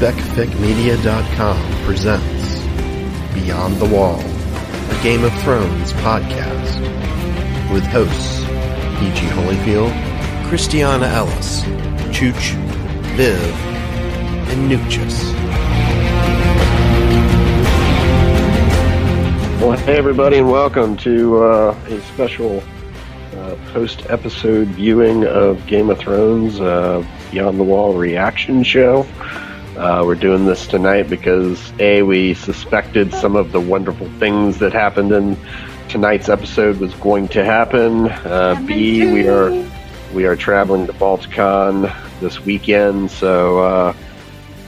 SpecFicMedia.com presents Beyond the Wall, a Game of Thrones podcast, with hosts E.G. Holyfield, Christiana Ellis, Chooch, Viv, and Nuchus. Well, hey everybody, and welcome to uh, a special uh, post-episode viewing of Game of Thrones uh, Beyond the Wall reaction show. Uh, we're doing this tonight because a we suspected some of the wonderful things that happened in tonight's episode was going to happen. Uh, B we are we are traveling to Balticon this weekend, so. Uh,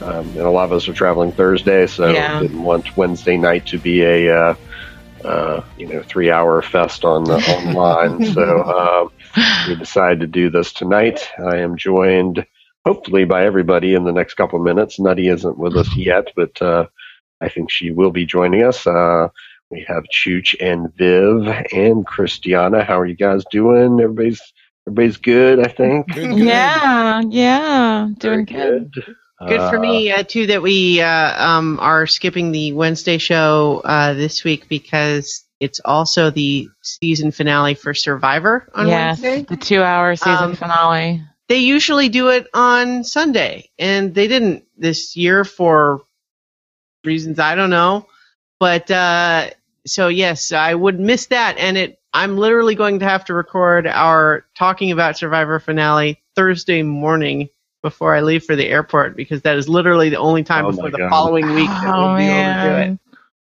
um, and a lot of us are traveling Thursday, so Yeah. didn't want Wednesday night to be a uh, uh, you know three hour fest on the online. so um, we decided to do this tonight. I am joined hopefully by everybody in the next couple of minutes. Nutty isn't with us yet, but uh, I think she will be joining us. Uh, we have Chooch and Viv and Christiana. How are you guys doing? Everybody's everybody's good, I think. Good, good. Yeah, yeah, doing Very good. Good for Uh, me uh, too that we uh, um, are skipping the Wednesday show uh, this week because it's also the season finale for Survivor on yes, Wednesday. the two-hour season Um, finale. They usually do it on Sunday, and they didn't this year for reasons I don't know. But uh, so yes, I would miss that, and it. I'm literally going to have to record our talking about Survivor finale Thursday morning before I leave for the airport because that is literally the only time Oh before the God. following week that oh we'll be able to do it.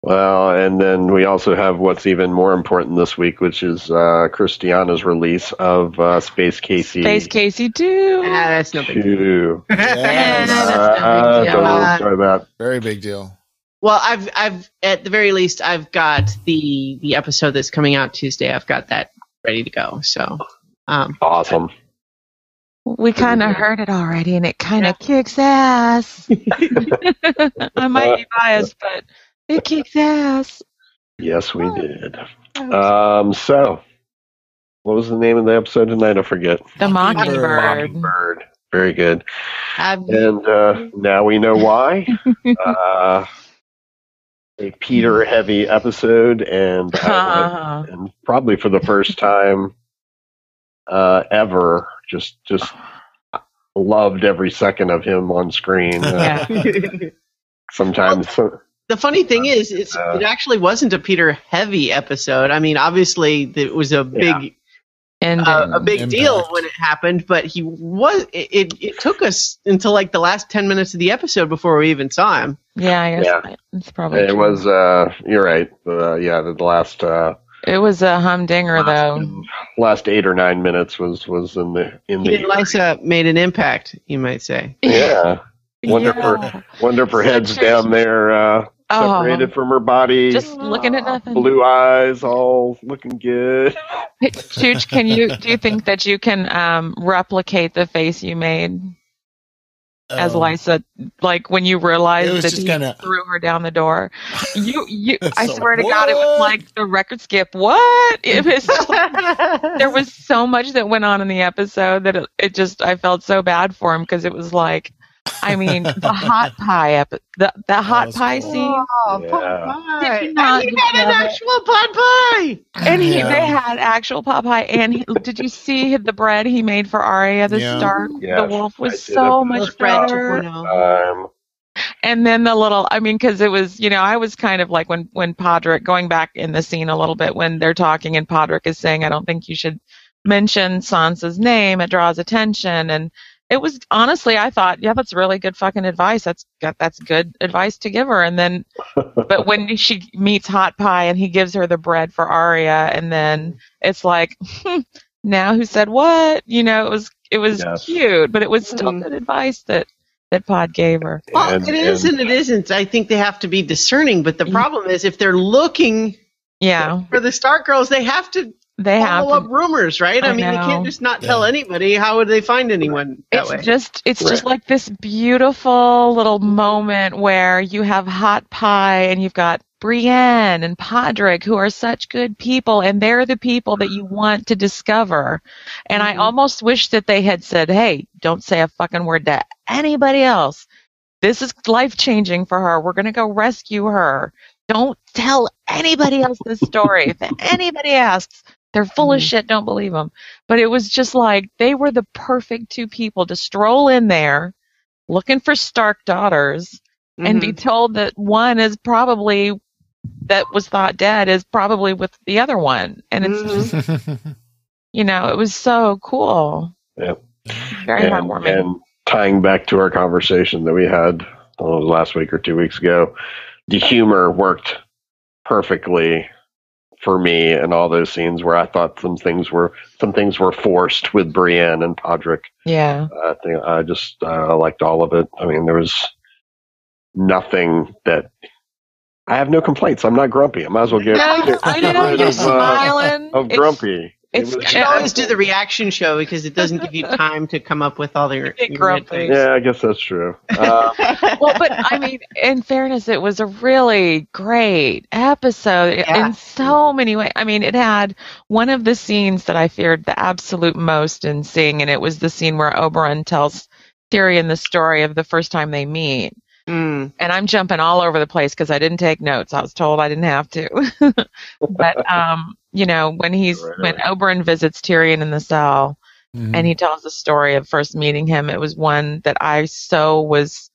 Man, Well, and then we also have what's even more important this week, which is uh, Christiana's release of uh, Space Casey. Space Casey too. Ah, that's no big deal. 2. Yeah, Yes. that's no Uh, big deal. don't enjoy. Very big deal. Well, I've I've at the very least I've got the the episode that's coming out Tuesday. I've got that ready to go. So, um, Awesome. We kind of heard it already, and it kind of kicks ass. I might be biased, but it kicks ass. Yes, we did. Um, so, what was the name of the episode tonight? I forget. The Mockingbird. Mockingbird. Very good. have And uh, now we know why. uh, a Petyr heavy episode, and I went and probably for the first time uh, ever, just just loved every second of him on screen. Uh, yeah. sometimes, the funny thing is, it's, Uh, it actually wasn't a Petyr heavy episode. I mean, obviously it was a big And uh, a big Impact. deal when it happened, but he was it, it. It took us until like the last ten minutes of the episode before we even saw him. yeah, I guess Yeah. it's probably it true. was. Uh, you're right. Uh, yeah, the last uh, It was a humdinger though. last eight or nine minutes was was in the in He the and Lysa made an impact, you might say. yeah. Wonder Yeah. for wonder for heads down there, uh, Oh. separated from her body. Just looking at nothing. blue eyes, all looking good. Hey, Chooch, can you do you think that you can um, replicate the face you made as Lysa? Like when you realized that just he kinda- threw her down the door? You, you, I So swear to God, it was like the record skip. What? It was. there was so much that went on in the episode that it, it just I felt so bad for him because it was like, I mean, the hot pie epi- the the hot was pie cool. scene. Oh, Yeah. pot Did pie. you not And he had an actual pot pie. And he, Yeah. they had actual pot pie. And he, did you see the bread he made for Arya? The Yeah. Stark, Yes, the wolf was so much Fred better. Um, And then the little, I mean, because it was, you know, I was kind of like when when Podrick going back in the scene a little bit when they're talking and Podrick is saying, I don't think you should mention Sansa's name. It draws attention. And it was honestly, I thought, yeah, that's really good fucking advice. That's that's good advice to give her. And then, but when she meets Hot Pie and he gives her the bread for Arya, and then it's like, now who said what? You know, it was it was Yes. cute, but it was still Mhm. good advice that that Pod gave her. Well, and- it is and- and it isn't. I think they have to be discerning, but the Mhm. problem is if they're looking Yeah, for the Stark girls, they have to they have follow up rumors, right? I, I mean, they can't just not tell anybody. How would they find anyone that it's way? just it's just like this beautiful little moment where you have hot pie and you've got Brienne and Podrick who are such good people and they're the people that you want to discover. And I Mhm. almost wish that they had said, "Hey, don't say a fucking word to anybody else." this is life changing for her. We're going to go rescue her. Don't tell anybody else this story. if anybody asks, they're full of Mhm. shit. Don't believe them. But it was just like they were the perfect two people to stroll in there looking for Stark daughters and be Mhm. told that one is probably that was thought dead is probably with the other one. And it's Mhm. just, you know, it was so cool. Yep. Very and, heartwarming. and tying back to our conversation that we had know, last week or two weeks ago, the humor worked perfectly for me in all those scenes where I thought some things were some things were forced with Brienne and Podrick. yeah. I think I just uh, liked all of it. I mean, there was nothing that I have no complaints. I'm not grumpy. I might as well get, No, I know rid you're of, uh, smiling. of It's- grumpy. It it's- was- You should always do the reaction show because it doesn't give you time to come up with all your, Get your yeah, I guess that's true. Uh, well, but I mean, in fairness, it was a really great episode Yeah. in so many ways. I mean, it had one of the scenes that I feared the absolute most in seeing, and it was the scene where Oberyn tells Tyrion the story of the first time they meet. Mm. And I'm jumping all over the place because I didn't take notes. I was told I didn't have to. but um, you know, when he's Right, when right. Oberyn visits Tyrion in the cell, Mhm. and he tells the story of first meeting him. It was one that I so was.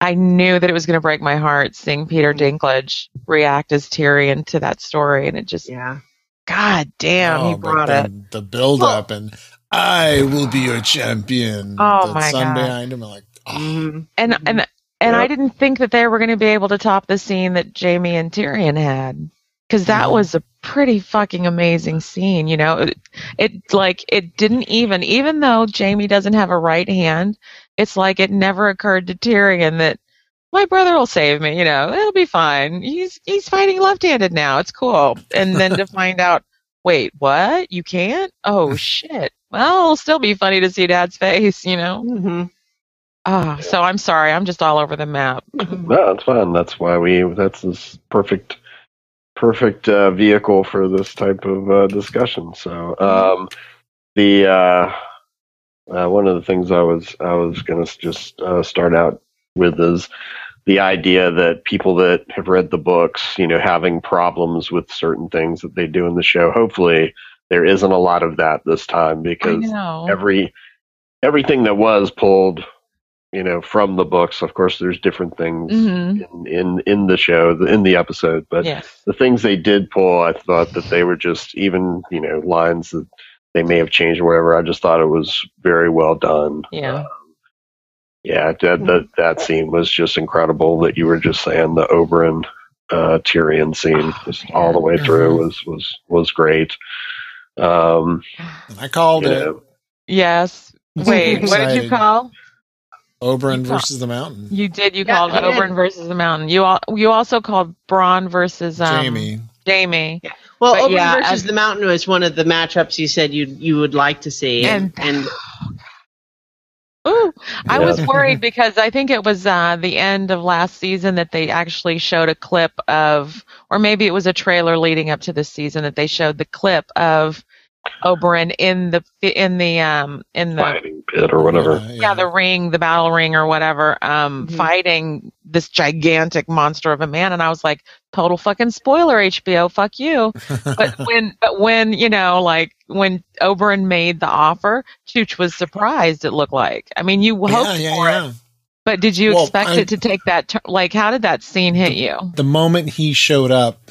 I knew that it was going to break my heart seeing Peter Dinklage react as Tyrion to that story, and it just, Yeah. God damn, he Oh, but brought the, it. The build up and I will be your champion. Oh, the my son God. behind him, I'm like, oh, Mhm. And and and I didn't think that they were going to be able to top the scene that Jaime and Tyrion had, because that Mhm. was a pretty fucking amazing scene. You know, it, it like it didn't even even though Jaime doesn't have a right hand, it's like it never occurred to Tyrion that my brother will save me. You know, it'll be fine. He's he's fighting left-handed now. It's cool. And then to find out, wait, what? You can't? Oh shit. Well, it'll still be funny to see Dad's face. You know. Mhm. Ah, so I'm sorry. I'm just all over the map. No, it's fine. That's why we. That's this perfect, perfect uh, vehicle for this type of uh, discussion. So, um, the uh, uh, one of the things I was I was going to just uh, start out with is the idea that people that have read the books, you know, having problems with certain things that they do in the show. Hopefully, there isn't a lot of that this time because every everything that was pulled you know from the books of course there's different things Mhm. in, in in the show in the episode but yes. the things they did pull i thought that they were just even you know lines that they may have changed or whatever i just thought it was very well done Yeah. yeah that that, that scene was just incredible that you were just saying the oberyn uh tyrion scene just all the way through Mhm. was was was great um and I called it know, Yes. Wait, what did you call? Oberyn versus the mountain. You did. You Yeah, called I did. Oberyn versus the Mountain. You all. You also called Bronn versus um, Jaime. Jaime. Well, But Open yeah, versus as- the Mountain was one of the matchups you said you you would like to see, And- and Ooh, I Yeah. was worried because I think it was uh, the end of last season that they actually showed a clip of, or maybe it was a trailer leading up to this season that they showed the clip of Oberyn in the in the um in the fighting pit or whatever Yeah, yeah, the ring, the battle ring or whatever, um, Mhm. fighting this gigantic monster of a man. And I was like, total fucking spoiler, HBO, fuck you. But when, but when, you know, like when Oberyn made the offer, Chooch was surprised, it looked like. I mean, you hoped yeah, yeah, for it, but did you Well, expect I- it to take that, tur like, how did that scene hit you? The moment he showed up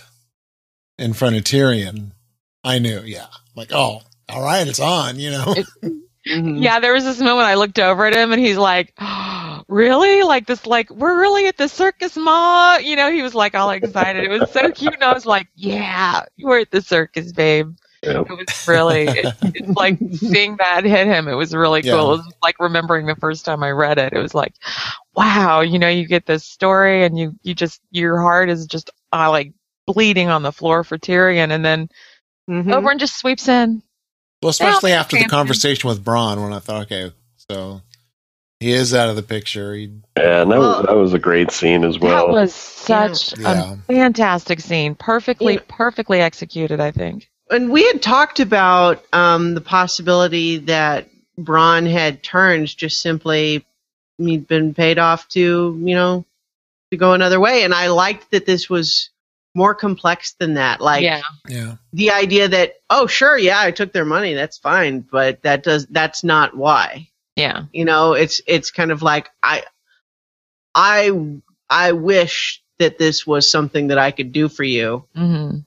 in front of Tyrion, I knew, yeah. Like, oh, all right, it's on, you know? It- Mhm. Yeah, there was this moment I looked over at him and he's like, really? Like this, like, we're really at the circus, Ma? You know, he was like all excited. It was so cute. And I was like, yeah, we're at the circus, babe. Yeah. It was really, it, it's like seeing that hit him. It was really cool. Yeah. It was like remembering the first time I read it. It was like, wow, you know, you get this story and you, you just, your heart is just uh, like bleeding on the floor for Tyrion. And then Mhm. Oberyn just sweeps in. Well, especially after the conversation with Bronn, when I thought, okay, so he is out of the picture. He, Yeah, and that Well- was that was a great scene as well. that was such Yeah. a fantastic scene. Perfectly, Yeah. perfectly executed, I think. and we had talked about um, the possibility that Bronn had turned just simply he'd been paid off to you know to go another way, and I liked that this was more complex than that. Like yeah. Yeah. the idea that oh sure yeah I took their money that's fine, but that does that's not why. Yeah. You know, it's it's kind of like I I I wish that this was something that I could do for you, hmm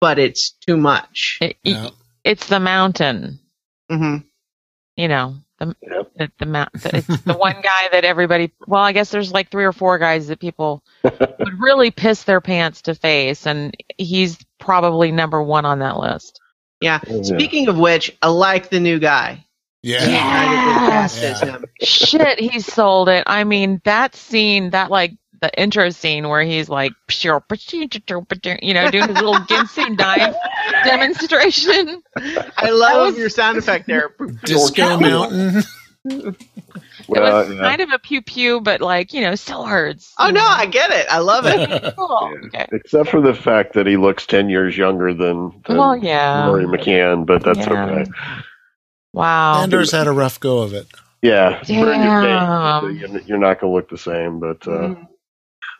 but it's too much. It, Yeah. It's the mountain. hmm You know, the Yep. the, the, mount, it's the one guy that everybody. Well, I guess there's like three or four guys that people would really piss their pants to face, and he's probably number one on that list. Yeah. Oh, yeah. Speaking of which, I like the new guy. Yeah. The new guy that they cast Yeah. Shit, he sold it. I mean, that scene, that like the intro scene where he's like, you know, doing his little Ginsu knife demonstration. I love was- your sound effect there. Disco Mountain. it Well, was yeah. kind of a pew pew, but like you know, swords. Oh no, I get it. I love it. Cool. Okay. Except for the fact that he looks 10 years younger than, than Well, yeah. Rory McCann, but that's Yeah. okay. Wow. Anders had a rough go of it. Yeah. it's Damn. You're, you're not going to look the same, but uh, Mhm.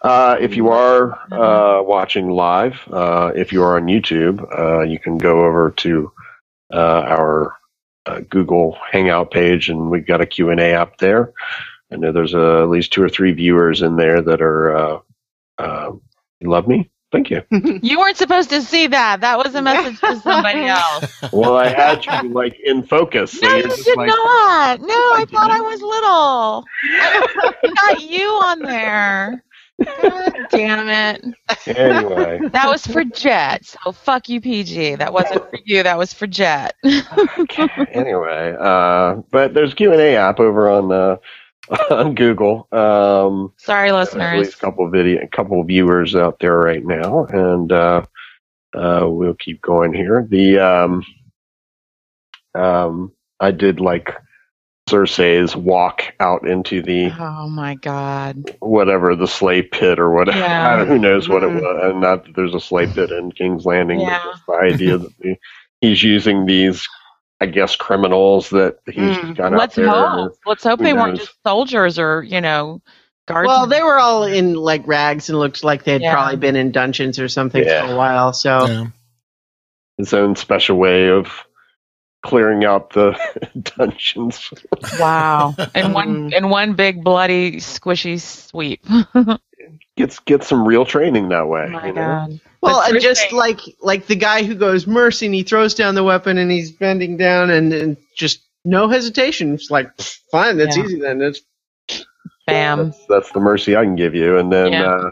Uh, if you are uh, watching live, uh, if you are on YouTube, uh, you can go over to uh, our uh, Google Hangout page, and we've got a Q&A up there. I know there's uh, at least two or three viewers in there that are uh, uh, you love me. Thank you. You weren't supposed to see that. That was a message to somebody else. Well, I had you like in focus. So No, you're did like, not. No, I thought I was little. I got you on there. God damn it. Anyway, That was for Jet. So fuck you, PG. That wasn't for you. That was for Jet. anyway, uh, but there's Q and A app over on uh, on Google. Um, Sorry, There's at listeners. least a couple of video, a couple of viewers out there right now, and uh, uh, we'll keep going here. The um, um, I did like Cersei's walk out into the Oh my god. whatever the slave pit or whatever. Yeah. Who knows what it Mhm. was? And not that there's a slave pit in King's Landing, Yeah. but just the idea that the, he's using these, I guess, criminals that he's Mm. got out Let's there. hope. Let's hope who they weren't just soldiers or, you know, guards. Well, they were all in like rags and looked like they'd Yeah. probably been in dungeons or something Yeah. for a while. So Yeah. His own special way of clearing out the dungeons. Wow. And one Mhm. and one big bloody squishy sweep. Gets get some real training that way. Oh my you know? god. well, and just seriously- like like the guy who goes mercy and he throws down the weapon and he's bending down and, and just no hesitation. It's like fine, that's Yeah. easy then. That's Bam. That's, that's the mercy I can give you. And then Yeah. uh,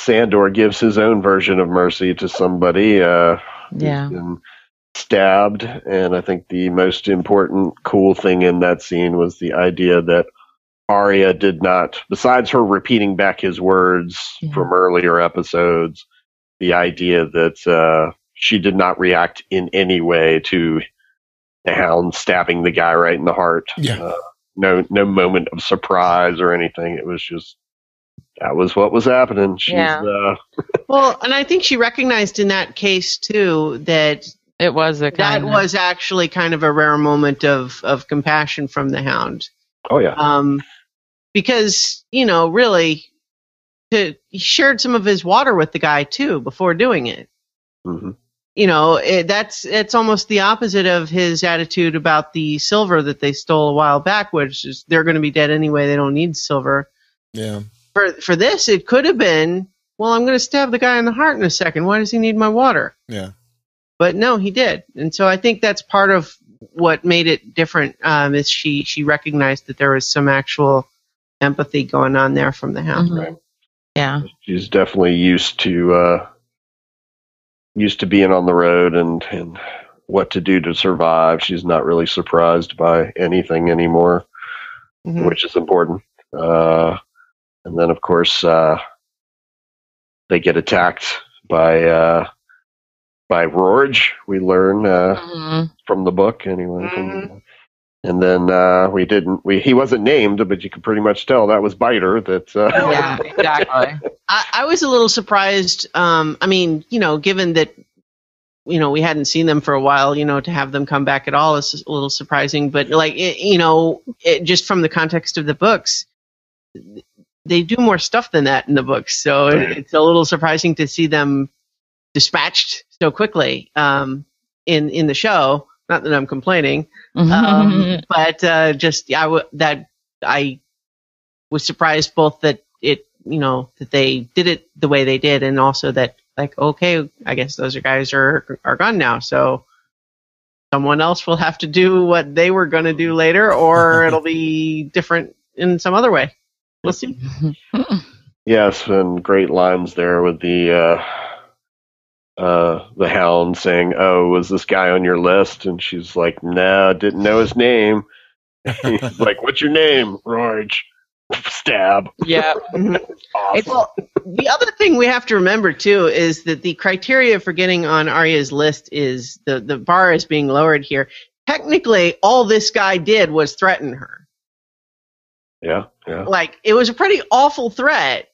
Sandor gives his own version of mercy to somebody. Uh, Yeah. been stabbed. And I think the most important, cool thing in that scene was the idea that Arya did not, besides her repeating back his words Yeah. from earlier episodes, the idea that uh, she did not react in any way to the hound stabbing the guy right in the heart. Yeah. Uh, no, no moment of surprise or anything. It was just that was what was happening. She's Yeah. uh, well, and I think she recognized in that case too that It was a that of, was actually kind of a rare moment of of compassion from the hound. oh yeah, um, because you know really to, he shared some of his water with the guy too before doing it hmm you know it, that's it's almost the opposite of his attitude about the silver that they stole a while back which is they're going to be dead anyway they don't need silver Yeah. for for this it could have been well i'm going to stab the guy in the heart in a second why does he need my water Yeah. But no he did and so i think that's part of what made it different um, is she she recognized that there was some actual empathy going on there from the hound Mhm. Right. Yeah. she's definitely used to uh, used to being on the road and and what to do to survive. She's not really surprised by anything anymore, Mhm. which is important. Uh, and then, of course, uh, they get attacked by uh, by Rorge. We learn uh, Mhm. from the book anyway. from the Mhm. and then uh, we didn't. We he wasn't named, but you could pretty much tell that was Biter. That uh, Yeah, exactly. I, I was a little surprised. Um, I mean, you know, given that you know we hadn't seen them for a while, you know, to have them come back at all is a little surprising. But like, it, you know, it, just from the context of the books, they do more stuff than that in the books. So it, it's a little surprising to see them dispatched so quickly um, in in the show. Not that I'm complaining, um, but uh, just yeah, I w- that I was surprised both that it you know that they did it the way they did, and also that like okay, I guess those guys are are gone now, so someone else will have to do what they were going to do later, or it'll be different in some other way. We'll see. Yes, and great lines there with the uh, uh, the hound saying, "Oh, was this guy on your list?" And she's like, "No, didn't know his name." He's like, "What's your name?" Rorge. Stab. yeah. Mhm. Awesome. Well, the other thing we have to remember too is that the criteria for getting on Arya's list is the the bar is being lowered here. Technically, all this guy did was threaten her. yeah, yeah. Like it was a pretty awful threat,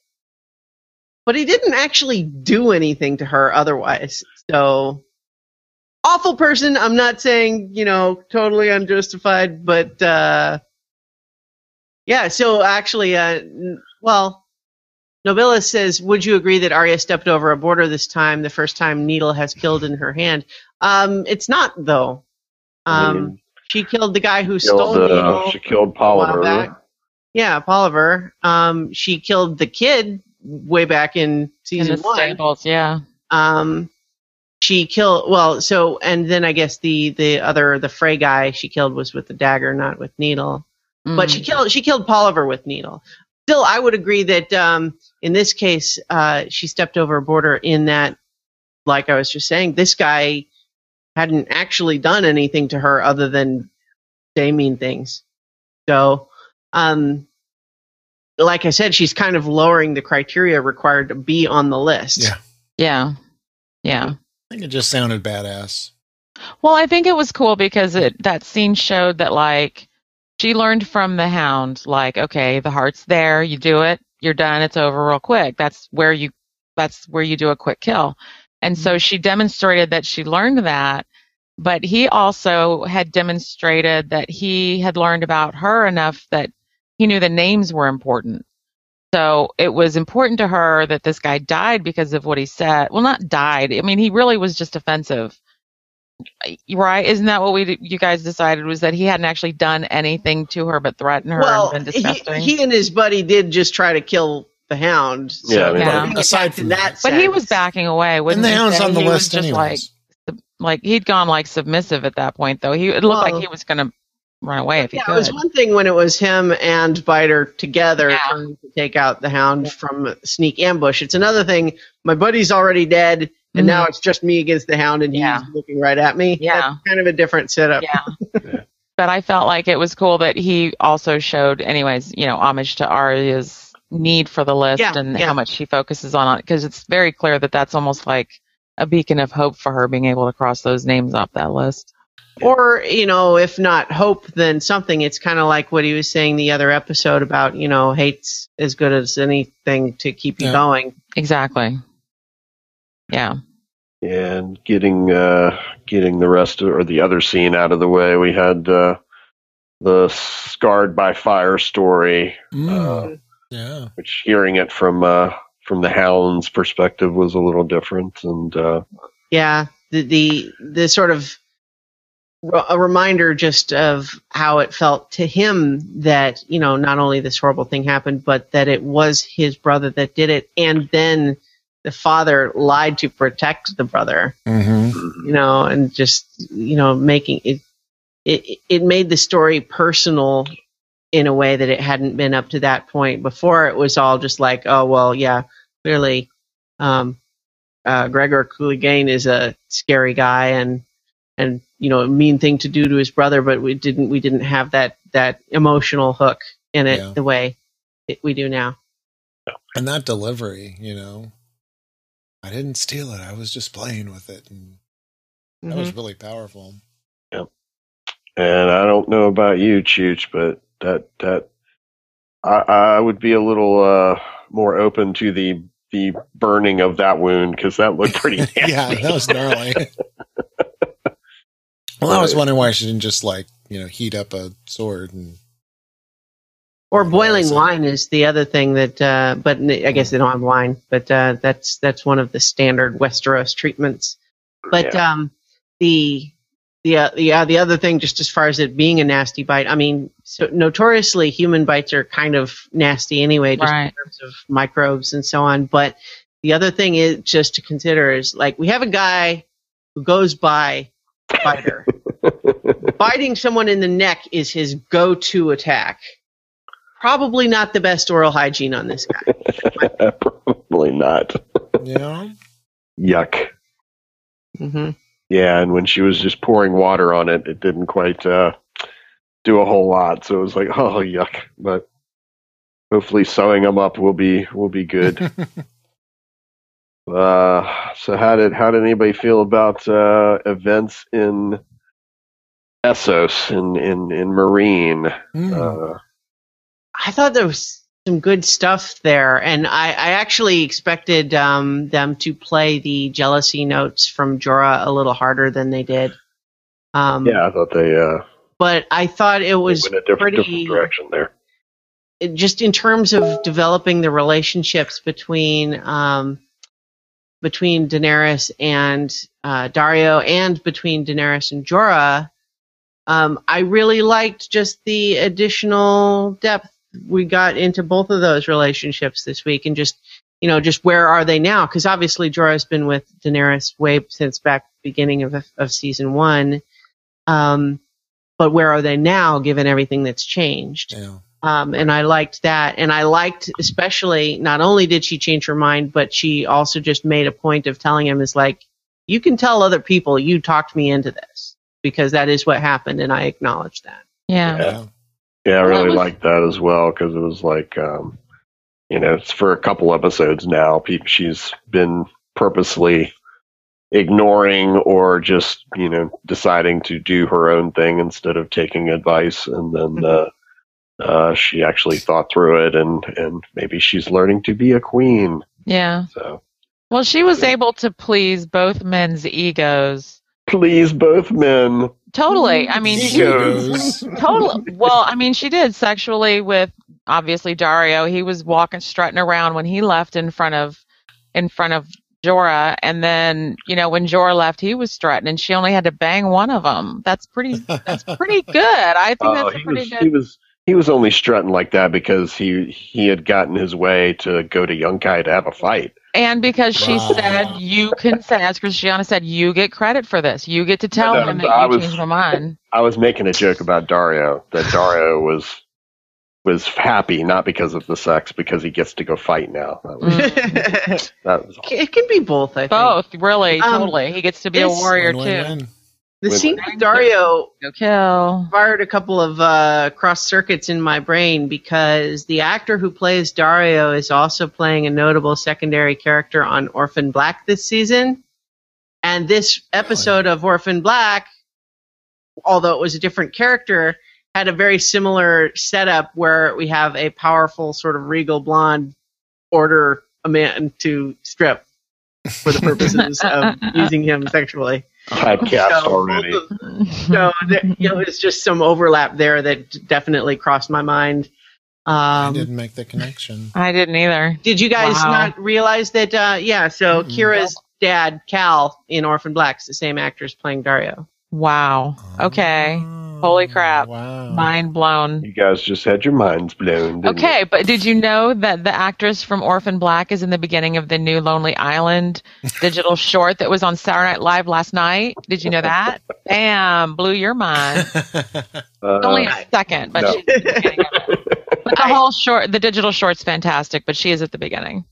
but he didn't actually do anything to her otherwise. So awful person. I'm not saying you know totally unjustified, but uh, yeah. So actually, uh, n- well. Nobilis says, "Would you agree that Arya stepped over a border this time? The first time Needle has killed in her hand. Um, it's not though. I Um, mean, she killed the guy who killed, stole uh, Needle. she killed Polliver. Yeah, Polliver. Um, she killed the kid way back in In season the one. yeah. Um, she killed. Well, so and then I guess the the other the Frey guy she killed was with the dagger, not with needle. But she Mm. killed she killed Polliver with needle. Still, I would agree that um, in this case, uh, she stepped over a border in that, like I was just saying, this guy hadn't actually done anything to her other than say mean things. So, um, like I said, she's kind of lowering the criteria required to be on the list. Yeah. Yeah. Yeah. I think it just sounded badass. Well, I think it was cool because it that scene showed that like she learned from the hound, like, okay, the heart's there, you do it, you're done, it's over real quick. That's where you that's where you do a quick kill. And so mm-hmm. she demonstrated that she learned that, but he also had demonstrated that he had learned about her enough that he knew the names were important. So it was important to her that this guy died because of what he said. Well, not died. I mean, he really was just offensive right? Isn't that what we you guys decided was that he hadn't actually done anything to her but threaten her Well, and been he, disgusting? he and his buddy did just try to kill the hound. So Yeah, I mean, Yeah. putting it Aside from that, but he was backing away. And Wouldn't the you hound's say? on the He list just anyways. like like he'd gone like submissive at that point though. He it looked Well- like he was gonna run away if he Yeah, it was one thing when it was him and Biter together Yeah. trying to take out the hound from sneak ambush. It's another thing. My buddy's already dead, and Mhm. now it's just me against the hound, and he's looking right at me. Yeah. That's kind of a different setup. Yeah. but I felt like it was cool that he also showed, anyways, you know, homage to Arya's need for the list Yeah, and yeah. how much she focuses on it because it's very clear that that's almost like a beacon of hope for her being able to cross those names off that list. Or, you know, if not hope, then something. It's kind of like what he was saying the other episode about, you know, hate's as good as anything to keep you Yeah. going. Exactly. Yeah. and getting uh, getting the rest of or the other scene out of the way. We had uh, the scarred by fire story, Mm, uh, yeah. which hearing it from uh, from the Hound's perspective was a little different, and uh, Yeah, the the the sort of a reminder just of how it felt to him that you know not only this horrible thing happened, but that it was his brother that did it, and then the father lied to protect the brother. hmm You know, and just you know making it it it made the story personal in a way that it hadn't been up to that point before. It was all just like, oh well, yeah, clearly. Um, uh, Gregor Clegane is a scary guy and and you know a mean thing to do to his brother, but we didn't we didn't have that that emotional hook in it Yeah. the way it, we do now. And that delivery, you know, I didn't steal it. I was just playing with it, and that was Mhm. really powerful. and I don't know about you, Chooch, but that that I, I would be a little uh, more open to the the burning of that wound because that looked pretty nasty. yeah, that was gnarly. well, I was wondering why she didn't just like you know heat up a sword and Or boiling wine is the other thing that, uh, but I guess they don't have wine, but uh, that's that's one of the standard Westeros treatments. But Yeah. um, the the uh, the uh, the other thing, just as far as it being a nasty bite, I mean, so notoriously human bites are kind of nasty anyway, just in Right. terms of microbes and so on. But the other thing is just to consider is like we have a guy who goes by biter. Biting someone in the neck is his go-to attack. Probably not the best oral hygiene on this guy. Probably not. Yeah. Yuck. hmm Yeah, and when she was just pouring water on it, it didn't quite uh, do a whole lot. So it was like, oh yuck. But hopefully, sewing them up will be will be good. uh, so how did how did anybody feel about uh, events in Essos in in in Meereen? Hmm. Uh, I thought there was some good stuff there, and I, I actually expected um, them to play the jealousy notes from Jorah a little harder than they did. Um, yeah, I thought they uh, but I thought it was went a different, pretty different direction there. it- just in terms of developing the relationships between um, between Daenerys and uh, Daario, and between Daenerys and Jorah, um, I really liked just the additional depth we got into both of those relationships this week, and just you know, just where are they now? Because obviously Jorah's been with Daenerys way since back beginning of of season one. Um, but where are they now, given everything that's changed? yeah. Um, and I liked that. And I liked, especially, not only did she change her mind, but she also just made a point of telling him, is like, you can tell other people you talked me into this because that is what happened. And I acknowledge that. Yeah. Yeah. Yeah, I really it was- liked that as well because it was like, um, you know, it's for a couple episodes now. Pe- She's been purposely ignoring or just, you know, deciding to do her own thing instead of taking advice, and then uh, uh, she actually thought through it, and and maybe she's learning to be a queen. Yeah. So Well, she was able to please both men's egos. please, both men. Totally. I mean, she, totally. Well, I mean, she did sexually with obviously Daario. He was walking, strutting around when he left in front of, in front of Jorah, and then you know when Jorah left, he was strutting, and she only had to bang one of them. That's pretty. That's pretty good. I think Oh, that's a pretty was good. he was he was only strutting like that because he he had gotten his way to go to Yunkai to have a fight. And because she Wow. said you can say, as Christiana said, you get credit for this. You get to tell No, him that I you was- changed my mind. I was making a joke about Daario that Daario was was happy not because of the sex because he gets to go fight now. That was, it that was all. can be both, I think. Both, really, Um, totally. He gets to be a warrior Win, too. win, win. The scene with Daario fired a couple of uh, cross circuits in my brain because the actor who plays Daario is also playing a notable secondary character on Orphan Black this season. And this episode of Orphan Black, although it was a different character, had a very similar setup where we have a powerful, sort of regal blonde order a man to strip for the purposes of using him sexually. Typecast So, already. so there, you know, it's just some overlap there that definitely crossed my mind. Um, I Um, didn't make the connection. I didn't either. did you guys Wow. not realize that? Uh, yeah, so Mm-mm. Kira's dad, Cal, in Orphan Black's the same actor as playing Daario. Wow. Okay. Oh, Holy crap. Wow. Mind blown. You guys just had your minds blown. didn't Okay, but did you know that the actress from Orphan Black is in the beginning of the new Lonely Island digital short that was on Saturday Night Live last night? Did you know that? Bam, blew your mind. you? It's only Uh, a second, but no. she's the beginning of it. But the whole short, the digital short's fantastic, but she is at the beginning.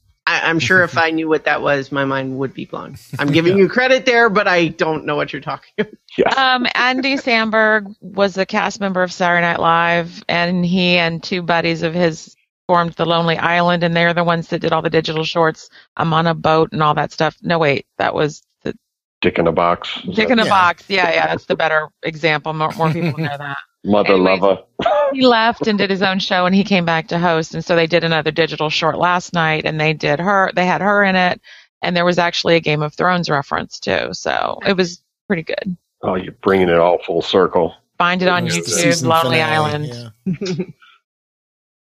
I, I'm sure if I knew what that was, my mind would be blown. I'm giving you credit there, but I don't know what you're talking about. yeah. Um, Andy Samberg was a cast member of Saturday Night Live, and he and two buddies of his formed the Lonely Island, and they're the ones that did all the digital shorts. I'm on a boat and all that stuff. No, wait, that was the Dick in a box. Is Dick in a Yeah. Box. Yeah, yeah, that's the better example. More, more people know that. Mother anyways. lover. He left and did his own show, and he came back to host. And so they did another digital short last night, and they did her. They had her in it, and there was actually a Game of Thrones reference too. So it was pretty good. Oh, you're bringing it all full circle. Find it on It's YouTube, Lonely finale, Island. yeah.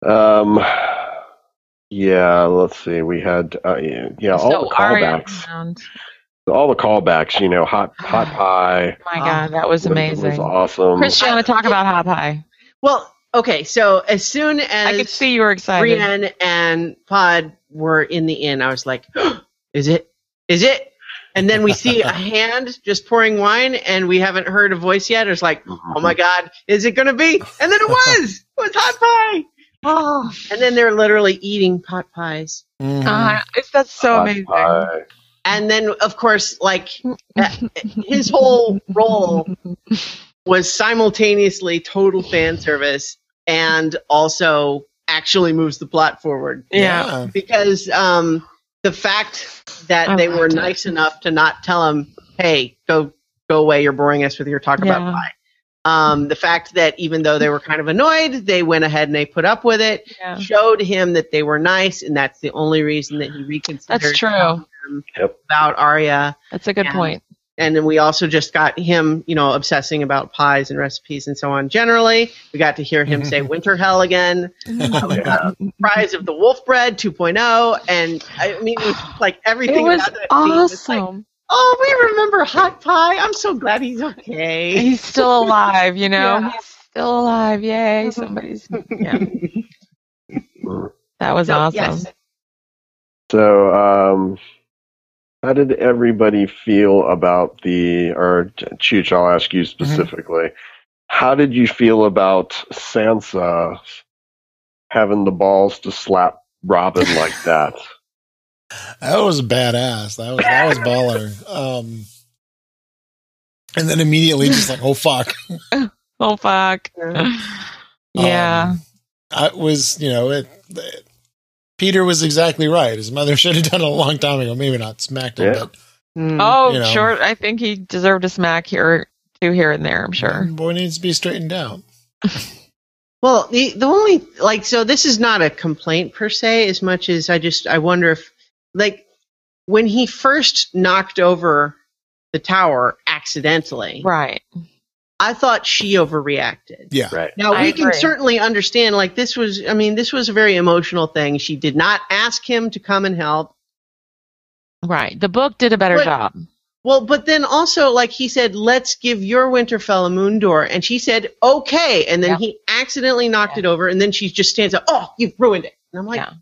Um, yeah, let's see. We had uh, yeah, yeah, all the callbacks, all the callbacks. You know, hot hot pie Oh my God, that was was, amazing. was awesome. Christiana, talk about hot pie. Well, okay, so as soon as I as could see you were excited. Brienne and Pod were in the inn, I was like, "Is it? Is it?" And then we see a hand just pouring wine, and we haven't heard a voice yet. It's like, "Oh my God, is it going to be?" And then it was. It was hot pie. Oh, and then they're literally eating pot pies. Uh, it's that's so Hot amazing. pie. And then, of course, like his whole role was simultaneously total fan service and also actually moves the plot forward. Yeah. Because um, the fact that I they were it. nice enough to not tell him, "Hey, go go away, you're boring us with your talk about Yeah. pie." Um, the fact that even though they were kind of annoyed, they went ahead and they put up with it, Yeah. showed him that they were nice, and that's the only reason that he reconsidered. That's true. telling Yep. About Arya That's a good Yeah. point. And then we also just got him, you know, obsessing about pies and recipes and so on. Generally, we got to hear him say mm-hmm. "Winterfell" again, Yeah. Rise of the Wolf Bread 2.0, and I mean, it was like everything. It was about that scene was like, awesome. oh, we remember Hot Pie. I'm so glad he's okay. He's still alive, you know. Yeah. He's still alive. Yay! Somebody's. Yeah. That was So, awesome. yes. So, um, how did everybody feel about the, or Chooch, I'll ask Mm-hmm. you specifically, how did you feel about Sansa having the balls to slap Robin like that? That was badass. That was that was baller. Um, and then immediately just like, oh fuck. Oh fuck. yeah. Um, I was, you know, it, it- Petyr was exactly right. His mother should have done it a long time ago. Maybe not smacked him, Yeah. but Hmm. oh, you know. sure. I think he deserved a smack here, two here and there. I'm sure. boy needs to be straightened out. Well, the the only like so this is not a complaint per se as much as I just I wonder if like when he first knocked over the tower accidentally, Right. I thought she overreacted. Yeah. Right. Now I we can certainly understand like this was I mean this was a very emotional thing. She did not ask him to come and help. Right. The book did a better But- job. Well, but then also like he said, "Let's give your Winterfell a moon door," and she said, "Okay," and then Yeah. he accidentally knocked Yeah. it over, and then she just stands up, "Oh, you've ruined it," and I'm like, Yeah.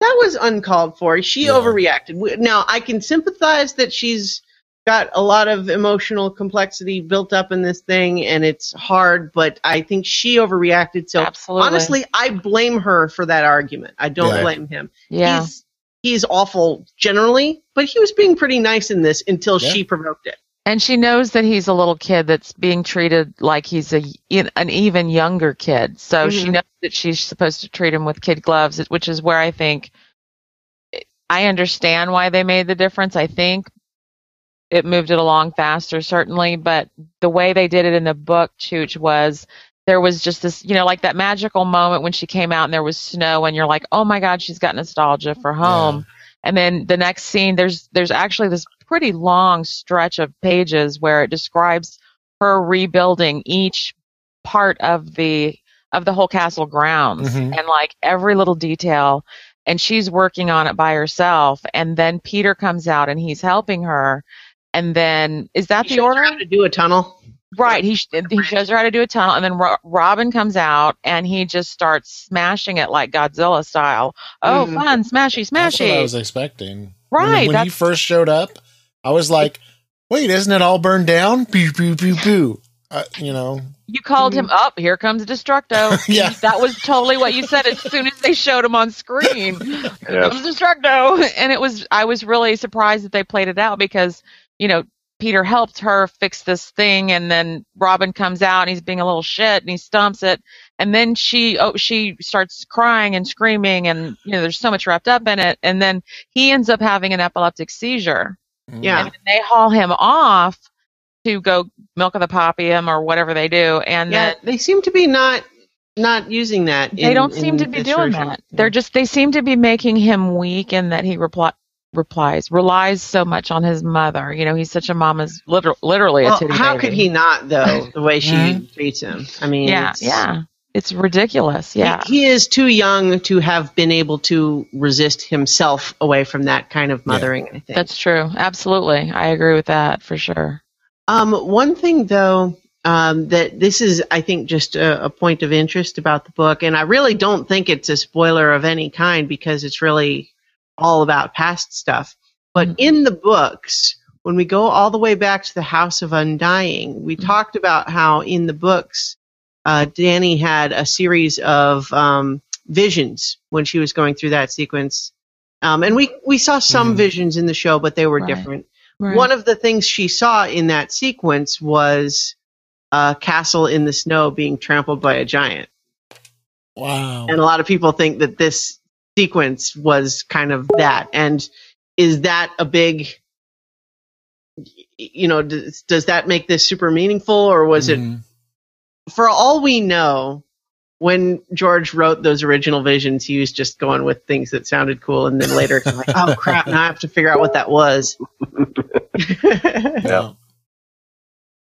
that was uncalled for. She Yeah. overreacted. Now I can sympathize that she's got a lot of emotional complexity built up in this thing, and it's hard. But I think she overreacted. So Absolutely. honestly, I blame her for that argument. I don't Yeah. blame him. yeah. He's he's awful generally, but he was being pretty nice in this until Yeah. she provoked it. And she knows that he's a little kid that's being treated like he's a an even younger kid. So she Mhm. knows that she's supposed to treat him with kid gloves, which is where I think I understand why they made the difference. I think it moved it along faster, certainly, but the way they did it in the book, Chooch, was there was just this, you know, like that magical moment when she came out and there was snow, and you're like, oh my God, she's got nostalgia for home. And then the next scene, there's there's actually this pretty long stretch of pages where it describes her rebuilding each part of the of the whole castle grounds Mhm. and like every little detail and she's working on it by herself and then Petyr comes out and he's helping her and then is that He the shows order how to do a tunnel. Right. He he shows her how to do a tunnel, and then Ro- Robin comes out and he just starts smashing it like Godzilla style. Oh, Mhm. fun, smashy, That's what I was expecting. Right. When, he first showed up, I was like, wait, isn't it all burned down? Pew, pew, pew, pew. Uh, you know, you called him up. Here comes Destructo. Yeah. That was totally what you said as soon as they showed him on screen. Here Yes. comes Destructo, and it was. I was really surprised that they played it out because you know Petyr helped her fix this thing, and then Robin comes out and he's being a little shit and he stomps it, and then she oh she starts crying and screaming, and you know there's so much wrapped up in it, and then he ends up having an epileptic seizure, mm. Yeah. and then they haul him off to go milk of the poppy him or whatever they do, and Yeah, then they seem to be not not using that. they in- don't seem in to be doing version. that. They're just they seem to be making him weak and that he reply, replies relies so much on his mother. You know, he's such a mama's liter- literally a Well, titty how baby. could he not though? The way she Mhm. treats him. I mean, Yeah, it's- yeah. it's ridiculous. Yeah. He, he is too young to have been able to resist himself away from that kind of mothering. I think That's true. Absolutely. I agree with that for sure. Um, one thing though, um, that this is, I think, just a, a point of interest about the book, and I really don't think it's a spoiler of any kind because it's really all about past stuff. But Mhm. in the books, when we go all the way back to the House of Undying, we talked about how in the books, uh, Dany had a series of um, visions when she was going through that sequence. Um, and we, we saw some Mhm. visions in the show, but they were Right. different. Right. One of the things she saw in that sequence was a castle in the snow being trampled by a giant. Wow. And a lot of people think that this sequence was kind of that. And is that a big, you know, does, does that make this super meaningful or was it, Mhm. for all we know, when George wrote those original visions, he was just going with things that sounded cool. And then later, like, oh crap, now I have to figure out what that was. Yeah.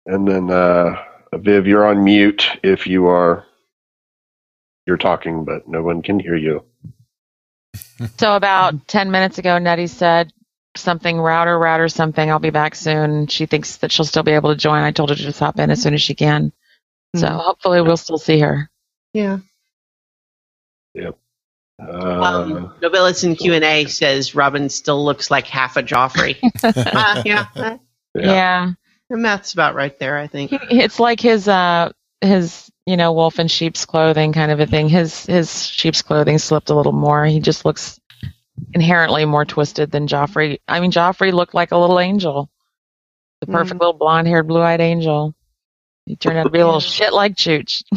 And then, uh, Viv, you're on mute if you are. You're talking, but no one can hear you. So about 10 minutes ago, Nettie said something, router, router, something. I'll be back soon. She thinks that she'll still be able to join. I told her to just hop in as soon as she can. So Mhm. hopefully we'll still see her. Yeah. Uh, Um, Nobilis in Q and A says Robin still looks like half a Joffrey. uh, yeah, uh, Yeah. the math's about right there. I think. He, it's like his, uh, his, you know, wolf in sheep's clothing kind of a thing. His, his sheep's clothing slipped a little more. He just looks inherently more twisted than Joffrey. I mean, Joffrey looked like a little angel. The perfect little blonde haired, blue eyed angel. He turned out to be a little shit like Chooch.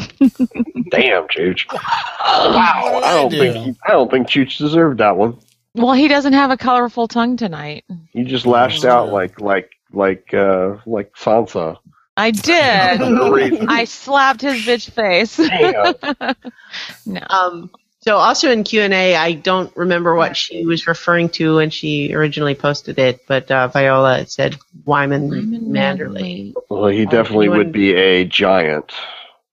damn, Chooch. Wow, I I don't think he, I don't think Chooch deserved that one. Well, he doesn't have a colorful tongue tonight. He just lashed out like like like uh like Sansa. I did. For no reason. I slapped his bitch face. No. Um, so also in Q and A, I don't remember what she was referring to when she originally posted it, but uh, Viola said Wyman Manderly. Well, he definitely you would be a giant.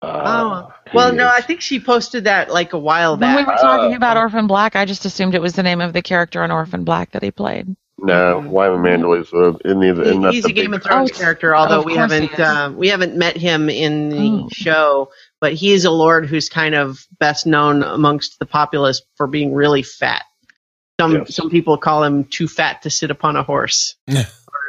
Uh, Oh, well, no, is- I think she posted that like a while When we were talking Uh, about Orphan Black, I just assumed it was the name of the character on Orphan Black that he played. No. Wyman Manderly's uh, in the in the, He's the a Game big- of Thrones character, although we haven't is. um, we haven't met him in the Oh. show. But he is a lord who's kind of best known amongst the populace for being really fat. Some Yes. some people call him too fat to sit upon a horse, Yeah.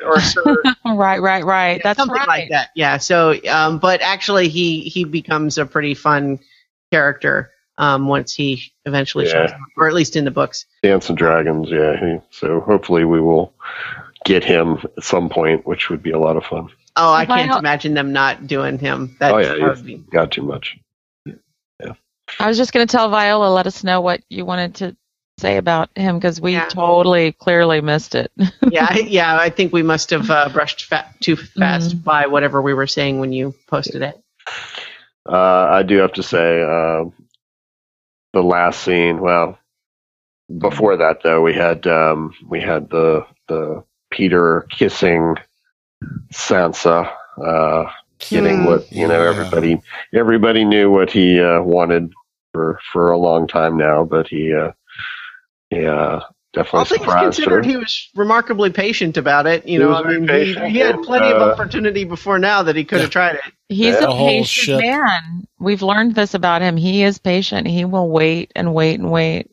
or, or sir, right, right, right. That's something right. like that. Yeah. So, um, but actually, he he becomes a pretty fun character um, once he eventually Yeah. shows up, or at least in the books. Dance and Dragons. Yeah. He, so hopefully we will get him at some point, which would be a lot of fun. Oh, I can't not? imagine them not doing him. That, Oh, yeah, that would Got too much. Yeah. I was just going to tell Viola, let us know what you wanted to say about him because we Yeah. totally, clearly missed it. yeah, I, yeah. I think we must have uh, brushed fa- too fast Mm-hmm. by whatever we were saying when you posted it. Uh, I do have to say, uh, the last scene. Well, before that though, we had um, we had the the Petyr kissing Sansa, uh, getting Hmm. what you know. Yeah. Everybody everybody knew what he uh, wanted for for a long time now, but he uh, he uh, definitely things surprised her. considered, he was remarkably patient about it. You He know, I mean, he, he had and, plenty of uh, opportunity before now that he could have tried it. He's Yeah. a patient ship. man. We've learned this about him. He is patient. He will wait and wait and wait.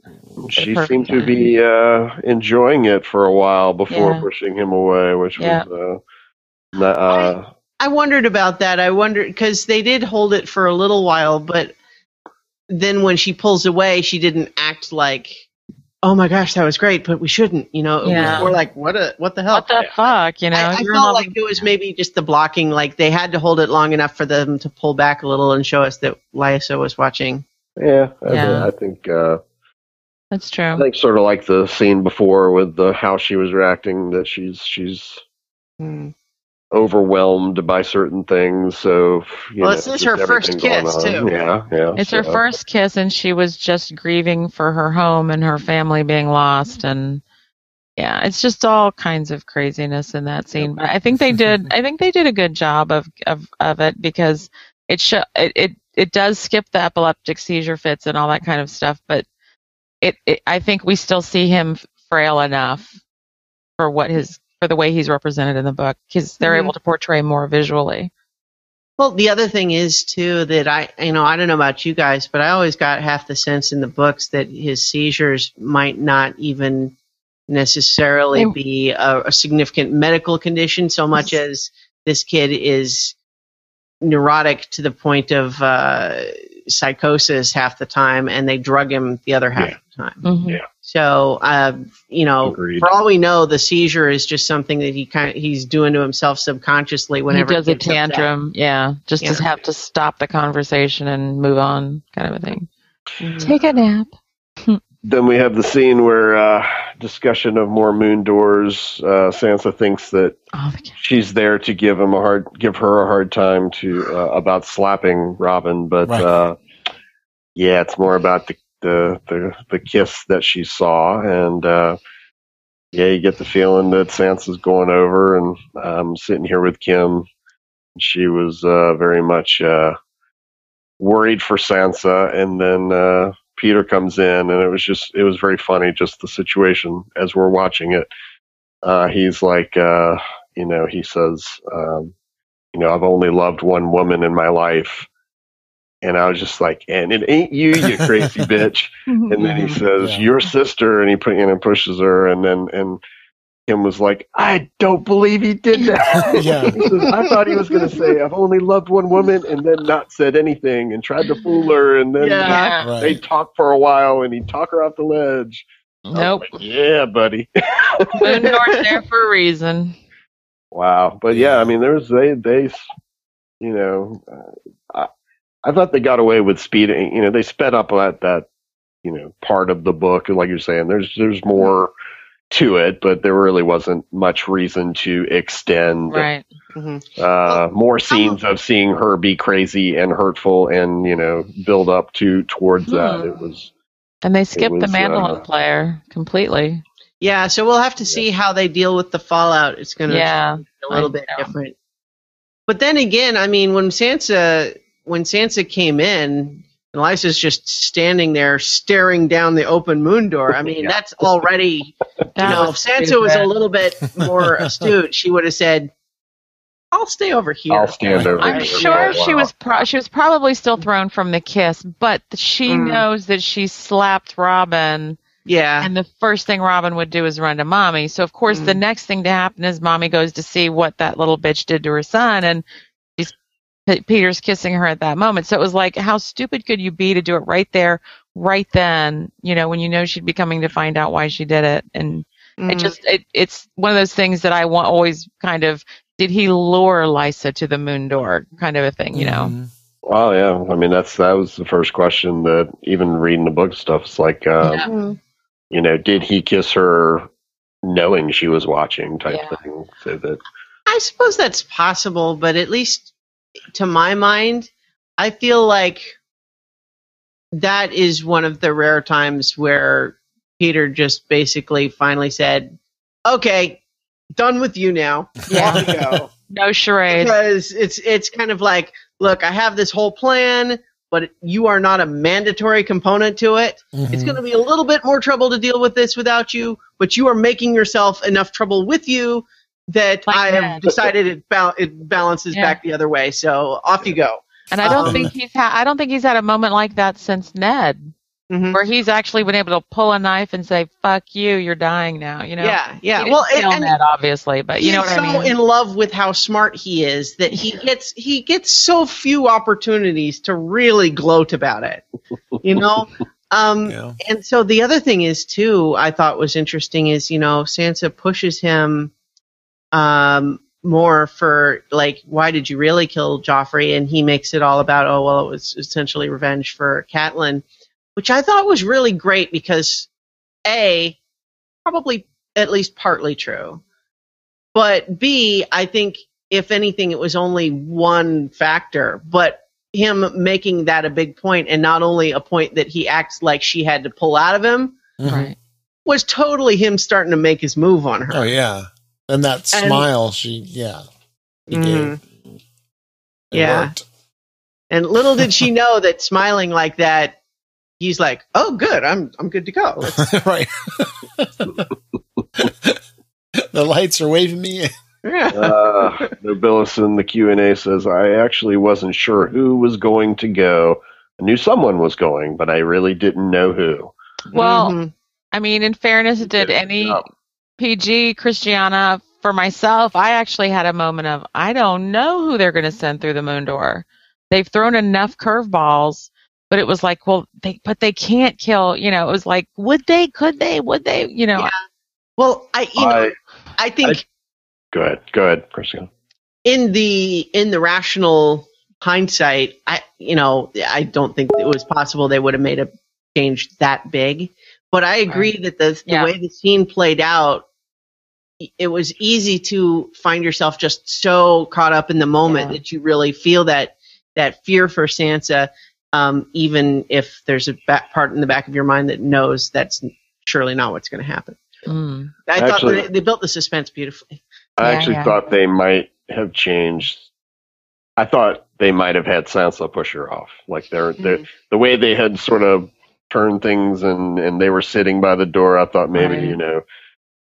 She perfect seemed to be uh, enjoying it for a while before Yeah. pushing him away, which Yeah. was uh, not, uh, I wondered about that. I wondered because they did hold it for a little while, but then when she pulls away, she didn't act like, "Oh my gosh, that was great," but we shouldn't. You know, Yeah. we're like, "What a what the hell?" What the fuck, you know? I, I felt like with- it was maybe just the blocking. Like they had to hold it long enough for them to pull back a little and show us that Lysa was watching. yeah, I, Yeah. I think uh, That's true. I think sort of like the scene before with the how she was reacting that she's she's Hmm. Overwhelmed by certain things. So you Well, know, this is her first kiss, too. Yeah, yeah. It's her first kiss, and she was just grieving for her home and her family being lost. And yeah, it's just all kinds of craziness in that scene. But I think they did. I think they did a good job of of of it because it show it, it it does skip the epileptic seizure fits and all that kind of stuff, but it, it I think we still see him frail enough for what his for the way he's represented in the book because they're Mhm. able to portray more visually. Well, the other thing is too that I, you know, I don't know about you guys, but I always got half the sense in the books that his seizures might not even necessarily be a, a significant medical condition so much as this kid is neurotic to the point of uh, psychosis half the time, and they drug him the other half Yeah. the time. Mhm. Yeah. So, uh, you know, Agreed. for all we know, the seizure is just something that he kind of, he's doing to himself subconsciously whenever he does a gets upset. tantrum, yeah, just Yeah. to have to stop the conversation and move on, kind of a thing. Mhm. Take a nap. Then we have the scene where uh, discussion of more moon doors. Uh, Sansa thinks that Oh, she's there to give him a hard, give her a hard time to uh, about slapping Robin, but Right. uh, yeah, it's more about the, the the the kiss that she saw, and uh, yeah, you get the feeling that Sansa's going over, and I'm sitting here with Kim. She was uh, very much uh, worried for Sansa, and then uh, Petyr comes in, and it was just it was very funny, just the situation as we're watching it. Uh, he's like, uh, you know, he says, um, you know, I've only loved one woman in my life. And I was just like, and it ain't you, you crazy bitch. And then he says, Yeah. your sister, and he put, in and pushes her, and then and Kim was like, I don't believe he did that. Yeah. he says, I thought he was going to say, I've only loved one woman, and then not said anything, and tried to fool her, and then Yeah. Yeah. they Right. talked for a while, and he'd talk her off the ledge. Nope. like, yeah, buddy. Moon Door's there for a reason. Wow, but yeah, I mean, there's they they, you know, uh, I, I thought they got away with speeding. You know, they sped up that that you know part of the book, like you're saying. There's there's more to it, but there really wasn't much reason to extend Right. uh, more scenes of seeing her be crazy and hurtful, and you know, build up to towards that. Hmm. It was And they skipped the was, mandolin uh, player completely. Yeah, so we'll have to see how they deal with the fallout. It's going to Yeah. be a little I bit know. different. But then again, I mean, when Sansa when Sansa came in, and Lysa's just standing there staring down the open moon door. I mean, Yeah. that's already you know, if was Sansa was a little bit more astute, she would have said, "I'll stay over here." I'll stand over. I'm here for a sure she was pro- she was probably still thrown from the kiss, but she Mm. knows that she slapped Robin, Yeah, and the first thing Robin would do is run to mommy. So of course, the Mm. next thing to happen is mommy goes to see what that little bitch did to her son, and she's P- Petyr's kissing her at that moment. So it was like, how stupid could you be to do it right there, right then? You know, when you know she'd be coming to find out why she did it, and it Mm. just it, it's one of those things that I want always kind of did he lure Lysa to the moon door kind of a thing, you know? Well, yeah. I mean, that's that was the first question that even reading the book stuff. It's like, uh, Yeah. Mm. you know, did he kiss her knowing she was watching, type Yeah. thing. So that I suppose that's possible, but at least to my mind, I feel like that is one of the rare times where Petyr just basically finally said, "Okay, done with you now. Yeah. Go." No charade. because it's it's kind of like, look, I have this whole plan, but you are not a mandatory component to it. It's Mhm. going to be a little bit more trouble to deal with this without you, but you are making yourself enough trouble with you that Like I have that. decided it, bal- it balances Yeah. back the other way. So off you go. And I don't Um, think he's had I don't think he's had a moment like that since Ned, Mhm. where he's actually been able to pull a knife and say, "Fuck you, you're dying now." You know? Yeah, He yeah. didn't Well, kill and, Ned obviously, but you know he's what I mean. He's so in love with how smart he is that he gets he gets so few opportunities to really gloat about it. You know. Um, Yeah. And so the other thing is too, I thought was interesting is you know Sansa pushes him um, more for like why did you really kill Joffrey, and he makes it all about oh well it was essentially revenge for Catelyn, which I thought was really great because a probably at least partly true, but b I think if anything it was only one factor, but him making that a big point and not only a point that he acts like she had to pull out of him Mhm. right. was totally him starting to make his move on her. Oh yeah, and that And- smile, she yeah, he Mhm. It Yeah. worked. And little did she know that smiling like that, he's like, "Oh, good, I'm I'm good to go." Right. the lights are waving me. in. yeah. uh, Nobilis in the Q and A says, "I actually wasn't sure who was going to go. I knew someone was going, but I really didn't know who." Well, Mhm. I mean, in fairness, did Good any job. PG Christiana for myself? I actually had a moment of I don't know who they're going to send through the moon door. They've thrown enough curveballs, but it was like, well, they but they can't kill. You know, it was like, would they? Could they? Would they? You know, Yeah. Well, I you know I, I think go ahead, go ahead, Christian. in the in the rational hindsight, I you know I don't think it was possible they would have made a change that big. But I agree that the the Yeah. way the scene played out, it was easy to find yourself just so caught up in the moment Yeah. that you really feel that that fear for Sansa, um, even if there's a back part in the back of your mind that knows that's surely not what's going to happen. Mm. I thought they, they built the suspense beautifully. I Yeah, actually yeah. thought they might have changed. I thought they might have had Sansa push her off, like they're, they're the way they had sort of turned things, and and they were sitting by the door. I thought maybe Right. you know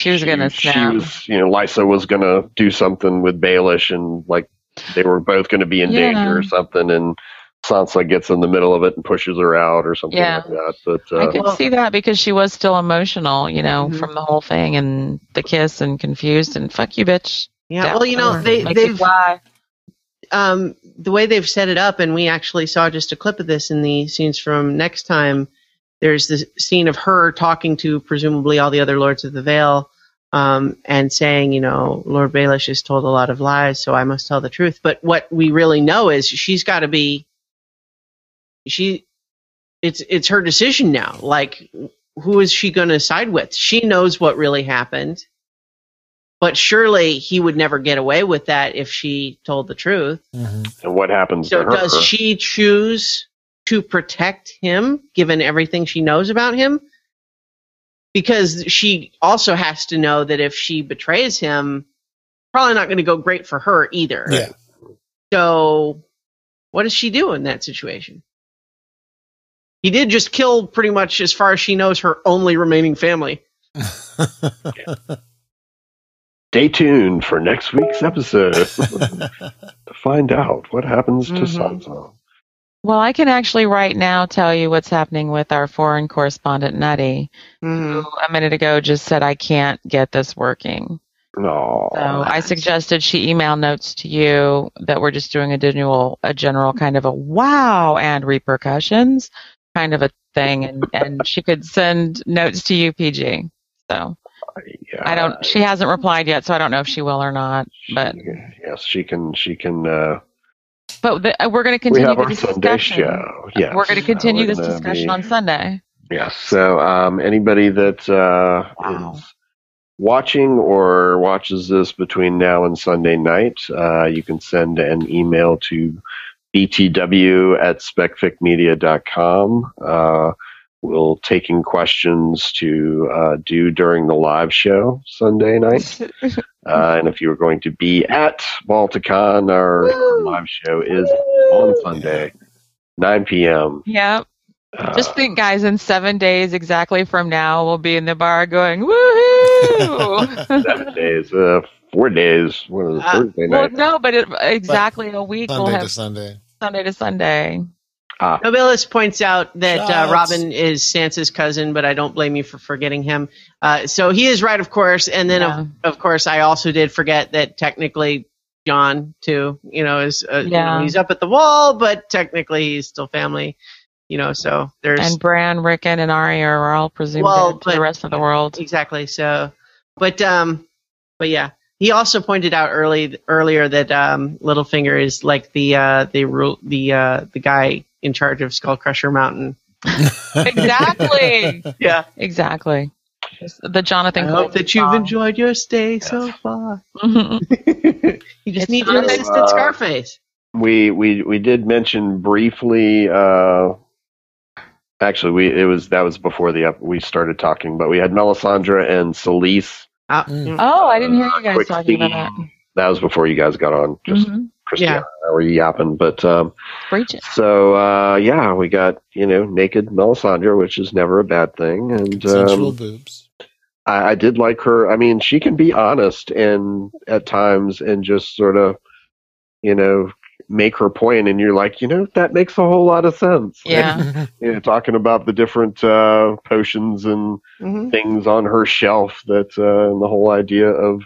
she was going to she was you know Lysa was gonna do something with Baelish, and like they were both going to be in Yeah. danger or something, and Sansa gets in the middle of it and pushes her out or something Yeah. like that. But I uh, could Well- see that because she was still emotional, you know, Mhm. from the whole thing and the kiss and confused and fuck you, bitch. Yeah, Down well, you know, they they've fly. um, the way they've set it up, and we actually saw just a clip of this in the scenes from next time. There's the scene of her talking to presumably all the other lords of the Vale, um, and saying, you know, Lord Baelish has told a lot of lies, so I must tell the truth. But what we really know is she's got to be. She, it's it's her decision now. Like, who is she going to side with? She knows what really happened. But surely he would never get away with that if she told the truth. Mhm. and what happens So to her? does she choose to protect him given everything she knows about him? Because she also has to know that if she betrays him, probably not going to go great for her either. Yeah. So what does she do in that situation? He did just kill pretty much as far as she knows her only remaining family. Stay tuned for next week's episode to find out what happens to Mhm. Sansa. Well, I can actually right now tell you what's happening with our foreign correspondent, Nutty, who a minute ago just said, I can't get this working. No. So I suggested she email notes to you that we're just doing a general, a general kind of a wow and repercussions kind of a thing, and and she could send notes to you, PG. So yeah, I don't. She hasn't replied yet, so I don't know if she will or not. But yes, she can. She can. Uh, but the, uh, we're going to we continue have our this Sunday discussion. show. Yes, We're going to continue this discussion be- on Sunday. Yes. So um, anybody that uh, Wow. is watching or watches this between now and Sunday night, uh, you can send an email to btw at specficmedia.com. Uh, we'll taking questions to uh, do during the live show Sunday night. Uh, and if you are going to be at Balticon, our Woo! live show is on Sunday, 9 p.m. Yep. Uh, Just think, guys, in seven days exactly from now, we'll be in the bar going, woohoo! seven days, uh, four days. What is it, Uh, Thursday well, no, but it, exactly a week we'll Sunday have to Sunday. Sunday to Sunday. Ah, Nobilis points out that uh, Robin is Sansa's cousin, but I don't blame you for forgetting him. Uh, so he is right, of course. And then, Yeah. of, of course, I also did forget that technically Jon, too, you know, is uh, you know, Yeah. he's up at the wall, but technically he's still family. You know, so there's And Bran, Rickon, and Arya are all presumed Well, dead to but- the rest of the world. exactly so. But um, but yeah, he also pointed out early earlier that um, Littlefinger is like the uh, the ru- the uh, the guy in charge of Skull Crusher Mountain. Exactly. Yeah. exactly. The Jonathan. I hope Coulton that you've enjoyed your stay so far. You just It's need your assistant Uh, Scarface. we we we did mention briefly. Uh, actually, we it was that was before the ep- we started talking, but we had Melisandre and Selyse. Uh, Mm. Oh, I didn't hear you guys Quick talking about that. That was before you guys got on. Just Mhm. Christiana were yapping, but um, Breach it. so uh, yeah, we got you know naked Melisandre, which is never a bad thing, and Sensual um, boobs. I, I did like her. I mean, she can be honest and at times and just sort of, you know, make her point, and you're like, you know, that makes a whole lot of sense. Yeah. you know, talking about the different uh, potions and Mhm. things on her shelf that uh, and the whole idea of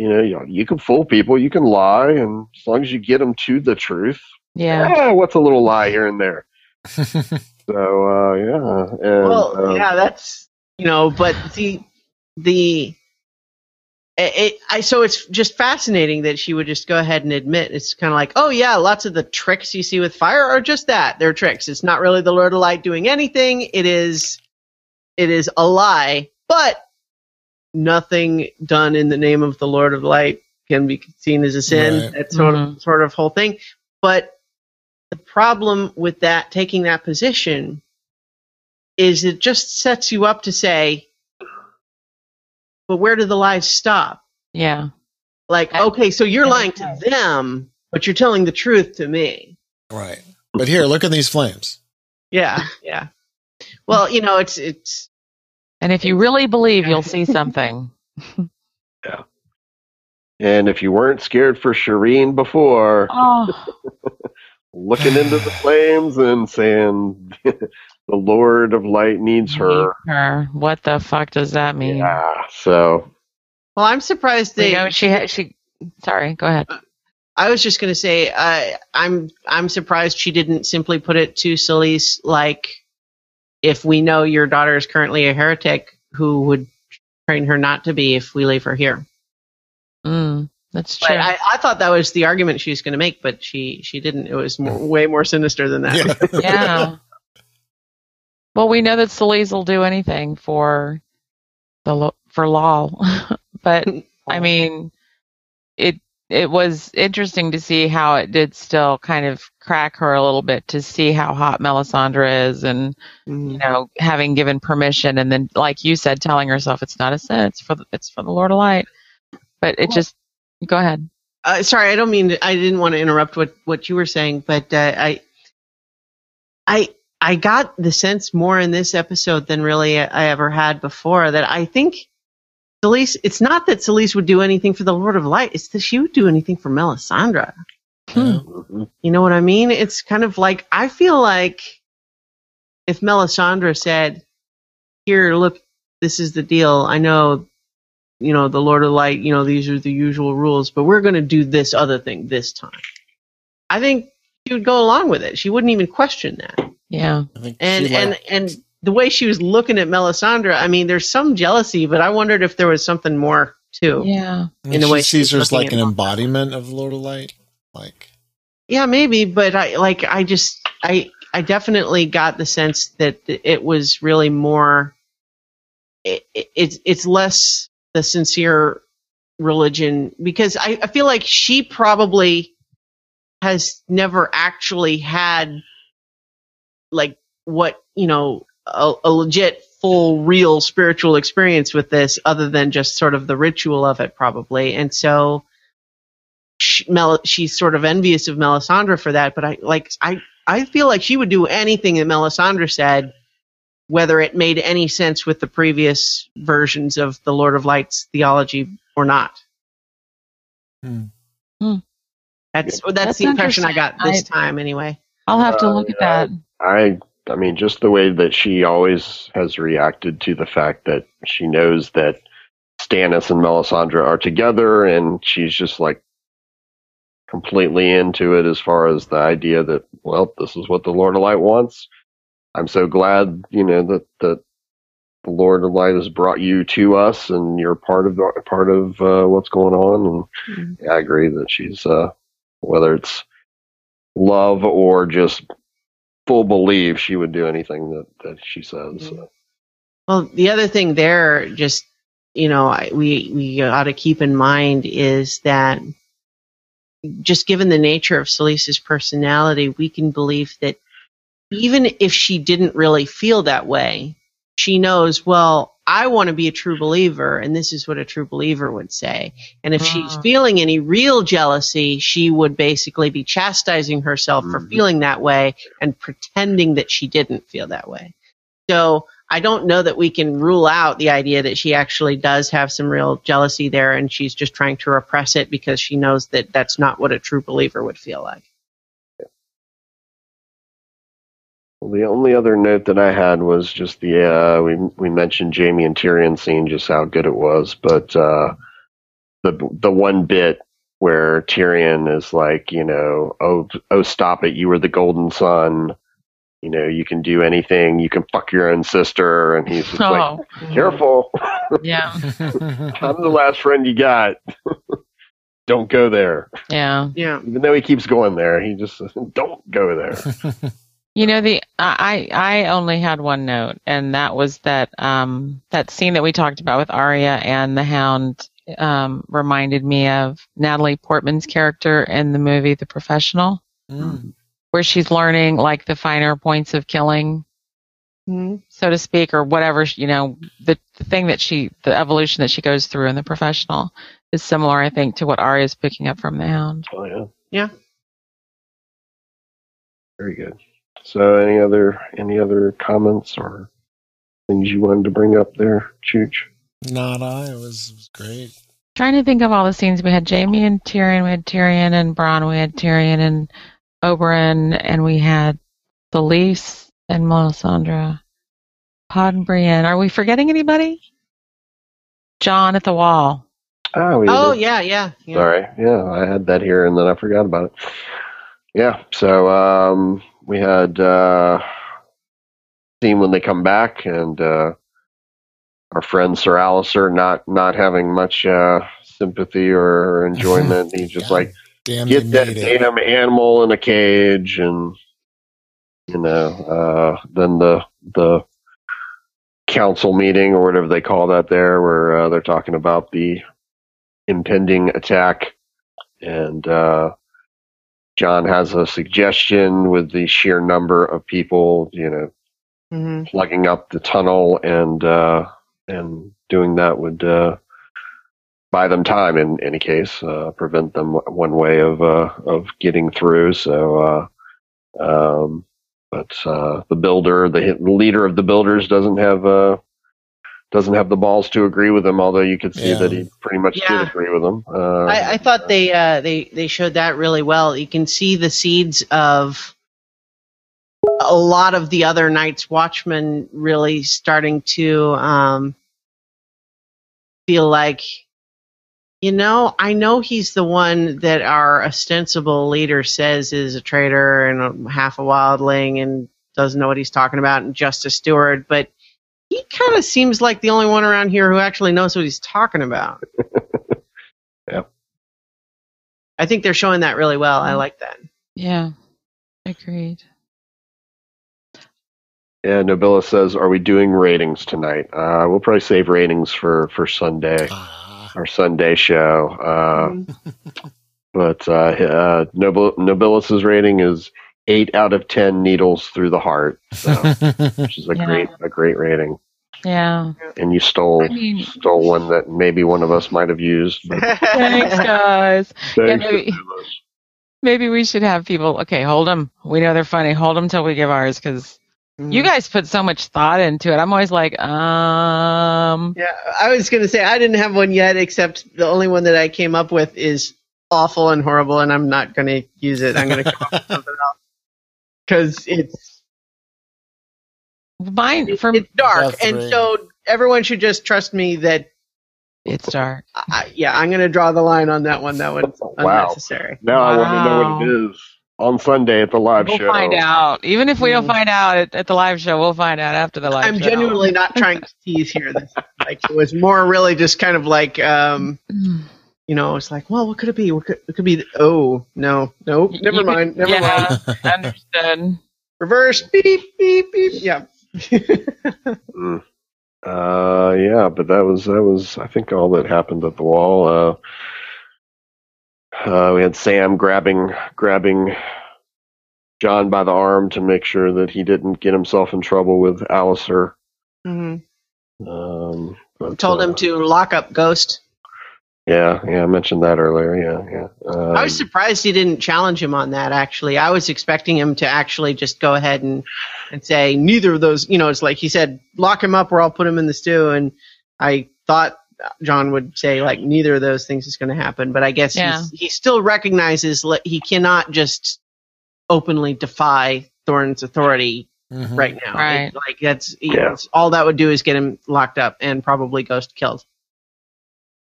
you know, you know you can fool people you can lie and as long as you get them to the truth Yeah. eh, what's a little lie here and there so uh, yeah and, well, um, yeah, that's you know, but the the it, it, I so it's just fascinating that she would just go ahead and admit it's kind of like, oh yeah, lots of the tricks you see with fire are just that they're tricks. It's not really the Lord of Light doing anything. It is it is a lie, but nothing done in the name of the Lord of Light can be seen as a sin. Right. That sort Mhm. of sort of whole thing. But the problem with that taking that position is it just sets you up to say, but where do the lies stop? Yeah. Like, I- okay, so you're I lying to them, but you're telling the truth to me. right. But here, look at these flames. Yeah, yeah. Well, you know, it's it's And if you really believe, you'll see something. Yeah. And if you weren't scared for Shireen before Oh, looking into the flames and saying the Lord of Light needs her her. What the fuck does that mean? yeah so well, I'm surprised they You know, she had, she, sorry, go ahead. I was just going to say, uh, I'm I'm surprised she didn't simply put it to Selyse like, if we know your daughter is currently a heretic, who would train her not to be if we leave her here? Mm, that's But true. I, I thought that was the argument she was going to make, but she she didn't. It was more, way more sinister than that. Yeah. yeah. Well, we know that Selyse will do anything for the lo- for lol, but I mean, it it was interesting to see how it did still kind of crack her a little bit to see how hot Melisandre is, and you Mhm. know, having given permission, and then like you said, telling herself it's not a sin, it's for the, it's for the Lord of Light. But it just go ahead. Uh, sorry, I don't mean to, I didn't want to interrupt what what you were saying, but uh, I I I got the sense more in this episode than really I ever had before that I think Selyse. It's not that Selyse would do anything for the Lord of Light; it's that she would do anything for Melisandre. Hmm. You know what I mean? It's kind of like I feel like if Melisandre said, "Here, look, this is the deal. I know, you know, the Lord of Light. You know, these are the usual rules, but we're going to do this other thing this time." I think she would go along with it. She wouldn't even question that. Yeah. I think And she and liked- and the way she was looking at Melisandre, I mean, there's some jealousy, but I wondered if there was something more too. Yeah. I mean, in the she way she sees her as like an embodiment of the Lord of Light. Like, Yeah, maybe, but I like I just I I definitely got the sense that it was really more it, it, it's it's less the sincere religion because I, I feel like she probably has never actually had like what you know a, a legit full real spiritual experience with this other than just sort of the ritual of it probably and so she, Mel, she's sort of envious of Melisandre for that, but I like I I feel like she would do anything that Melisandre said, whether it made any sense with the previous versions of the Lord of Lights theology or not. Hmm. Hmm. That's that's, That's the impression I got interesting. this time anyway. I'll have to Uh, look at yeah. that. I I mean, just the way that she always has reacted to the fact that she knows that Stannis and Melisandre are together, and she's just like completely into it as far as the idea that well, this is what the Lord of Light wants. I'm so glad, you know, that that the Lord of Light has brought you to us, and you're part of the, part of uh, what's going on. And Mhm. yeah, I agree that she's uh, whether it's love or just full belief, she would do anything that that she says. So. Mm-hmm. Well, the other thing there, just you know, I, we we ought to keep in mind is that just given the nature of Selyse's personality, we can believe that even if she didn't really feel that way, she knows. Well, I want to be a true believer, and this is what a true believer would say. And if she's Ah. feeling any real jealousy, she would basically be chastising herself for Mhm. feeling that way and pretending that she didn't feel that way. So I don't know that we can rule out the idea that she actually does have some real jealousy there, and she's just trying to repress it because she knows that that's not what a true believer would feel like. Well, the only other note that I had was just the uh, we we mentioned Jaime and Tyrion scene, just how good it was, but uh, the the one bit where Tyrion is like, you know, oh oh stop it, you were the golden son, you know, you can do anything, you can fuck your own sister, and he's just like, Oh, careful, yeah, I'm the last friend you got. Don't go there. yeah. Yeah. Even though he keeps going there, he just don't go there. You know the I I only had one note, and that was that um that scene that we talked about with Arya and the Hound um reminded me of Natalie Portman's character in the movie The Professional, Mm. where she's learning like the finer points of killing, Mhm. so to speak, or whatever you know the the thing that she the evolution that she goes through in The Professional is similar, I think, to what Arya is picking up from the Hound. Oh yeah. Yeah. Very good. So any other any other comments or things you wanted to bring up there, Chooch? Not I. It was, it was great. Trying to think of all the scenes we had Jaime and Tyrion, we had Tyrion and Bronn, we had Tyrion and Oberyn, and we had Selyse and Melisandre. Pod and Brienne. Are we forgetting anybody? Jon at the wall. Oh, we Oh yeah, yeah. yeah. Sorry. Yeah, I had that here and then I forgot about it. Yeah. So um, we had uh, scene when they come back and uh, our friend Sir Alliser not not having much uh, sympathy or enjoyment. He's just Yeah. like Damn, get that made it. damn animal in a cage and you know uh then the the council meeting or whatever they call that there where uh, they're talking about the impending attack and uh Jon has a suggestion with the sheer number of people, you know, hmm plugging up the tunnel and uh, and doing that would uh, buy them time in any case, uh, prevent them one way of uh, of getting through. So, uh, um, but uh, the builder, the leader of the builders, doesn't have uh, doesn't have the balls to agree with him. Although you could see Yeah. that he pretty much Yeah. did agree with him. Uh, I, I thought they uh, they they showed that really well. You can see the seeds of a lot of the other Night's Watchmen really starting to um, feel like, you know, I know he's the one that our ostensible leader says is a traitor and a, half a wildling and doesn't know what he's talking about and just a steward, but he kind of seems like the only one around here who actually knows what he's talking about. Yep. I think they're showing that really well. I like that. Yeah. Agreed. and Nobila says, "Are we doing ratings tonight? Uh, we'll probably save ratings for for Sunday." Ah, our Sunday show. Uh, Mm-hmm. but uh, uh, Nobil- Nobilis's rating is eight out of ten needles through the heart, so, which is a Yeah. great a great rating. Yeah. And you stole I mean- stole one that maybe one of us might have used. Thanks, guys. thanks, maybe- Maybe we should have people. Okay, hold them. We know they're funny. Hold them till we give ours because Mm-hmm. you guys put so much thought into it. I'm always like, um, Yeah, I was going to say I didn't have one yet, except the only one that I came up with is awful and horrible, and I'm not going to use it. I'm going to come up with something else because it's mine it- for it's dark, That's and right. so everyone should just trust me that. it's dark. I, yeah, I'm going to draw the line on that one. That one's Wow. unnecessary. Now I want to know what it is on Sunday at the live show. We'll show. find out. Even if we don't Mm. find out at, at the live show, we'll find out after the live show. I'm show. genuinely not trying to tease here. This like it was more really just kind of like um, Mm. You know, it's like, well, what could it be? What could it could be? Oh no, no, never you could- mind, never yeah. mind. Understood. Reverse beep beep beep. Yeah. Mm. Uh, yeah, but that was that was I think all that happened at the wall. Uh, uh, we had Sam grabbing grabbing Jon by the arm to make sure that he didn't get himself in trouble with Alliser. hmm Um, but, Told uh, him to lock up Ghost. Yeah, yeah, I mentioned that earlier. Yeah, yeah. Um, I was surprised he didn't challenge him on that. Actually, I was expecting him to actually just go ahead and and say neither of those. You know, it's like he said, lock him up or I'll put him in the stew. And I thought Jon would say like neither of those things is going to happen. But I guess Yeah. he's, he still recognizes like, he cannot just openly defy Thorne's authority Mhm. right now. Right. It- like that's Yeah. it's- all that would do is get him locked up and probably Ghost killed.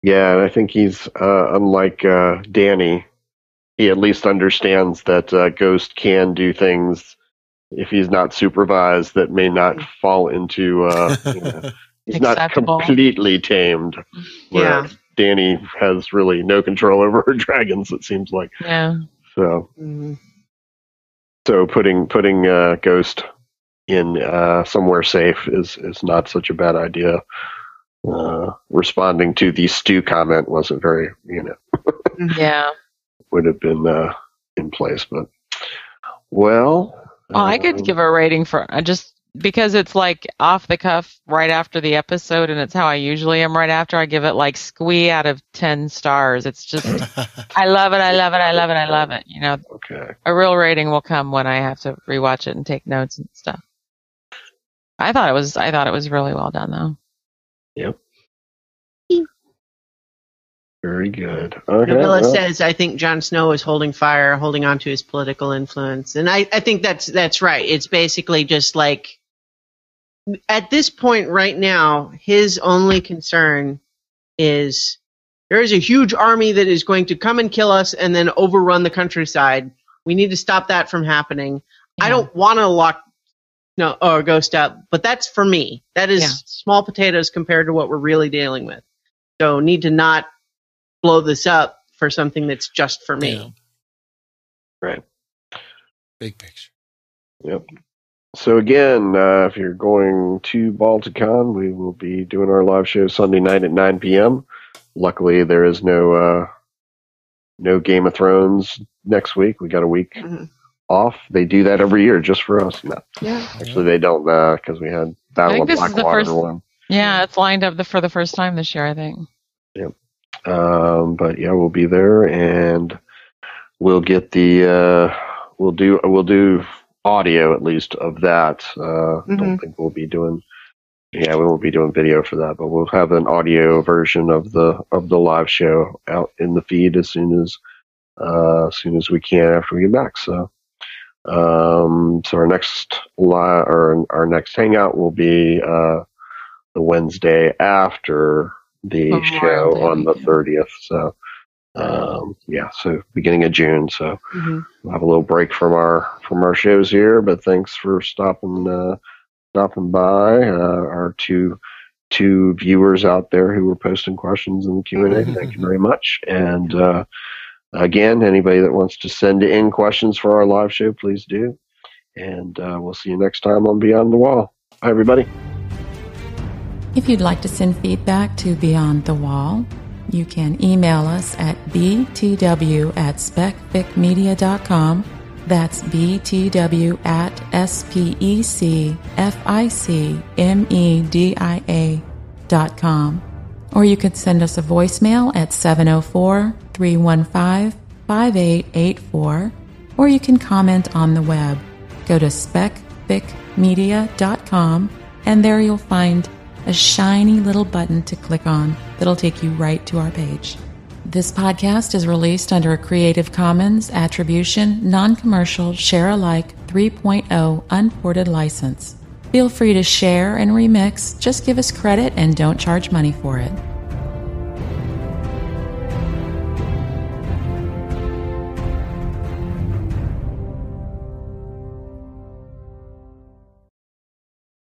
Yeah, and I think he's uh, unlike uh, Dany. He at least understands that uh, Ghost can do things if he's not supervised that may not fall into. Uh, you know, he's not completely tamed. Yeah. Dany has really no control over her dragons. It seems like Yeah. so. Mhm. So putting putting uh, Ghost in uh, somewhere safe is is not such a bad idea. Uh, responding to the stew comment wasn't very, you know, Yeah. would have been uh, in place, but well, Well, I could um, give a rating for uh, just because it's like off the cuff right after the episode, and it's how I usually am right after. I give it like squee out of 10 stars. It's just, I love it. I love it. I love it. I love it. You know, okay. a real rating will come when I have to rewatch it and take notes and stuff. I thought it was, I thought it was really well done though. Very good. Okay. Nabila well, says, "I think Jon Snow is holding fire, holding on to his political influence," and I, I think that's that's right. It's basically just like at this point right now, his only concern is there is a huge army that is going to come and kill us and then overrun the countryside. We need to stop that from happening. I don't want to lock no or ghost up, but that's for me. That is Yeah. small potatoes compared to what we're really dealing with. So need to not blow this up for something that's just for me. Yeah. Right. Big picture. Yep. So again, uh, if you're going to Balticon, we will be doing our live show Sunday night at 9 p.m. Luckily, there is no uh, no Game of Thrones next week. We got a week Mhm. Off. They do that every year just for us. No, Yeah. actually, they don't because we had Battle think of this is the Blackwater first- one. Yeah, it's lined up the, for the first time this year, I think. Um, but yeah, we'll be there and we'll get the uh, we'll do we'll do audio at least of that. Uh, Don't Mhm. think we'll be doing. Yeah, we won't be doing video for that, but we'll have an audio version of the of the live show out in the feed as soon as uh, as soon as we can after we get back. So, um, so our next li- or our next hangout will be uh, the Wednesday after the Memorial show Day on the thirtieth. So, um, yeah, so beginning of June. So Mhm. we'll have a little break from our from our shows here. But thanks for stopping uh, stopping by. Uh, our two two viewers out there who were posting questions in the Q and A. Thank you very much. And uh, again, anybody that wants to send in questions for our live show, please do. And uh, we'll see you next time on Beyond the Wall. Bye, everybody. If you'd like to send feedback to Beyond the Wall, you can email us at btw at specficmedia.com. That's btw at S-P-E-C-F-I-C-M-E-D-I-A dot com. Or you could send us a voicemail at 704-315-5884. Or you can comment on the web. Go to specficmedia.com and there you'll find a shiny little button to click on that'll take you right to our page. This podcast is released under a Creative Commons Attribution, Non Commercial, Share Alike 3.0 Unported license. Feel free to share and remix, just give us credit and don't charge money for it.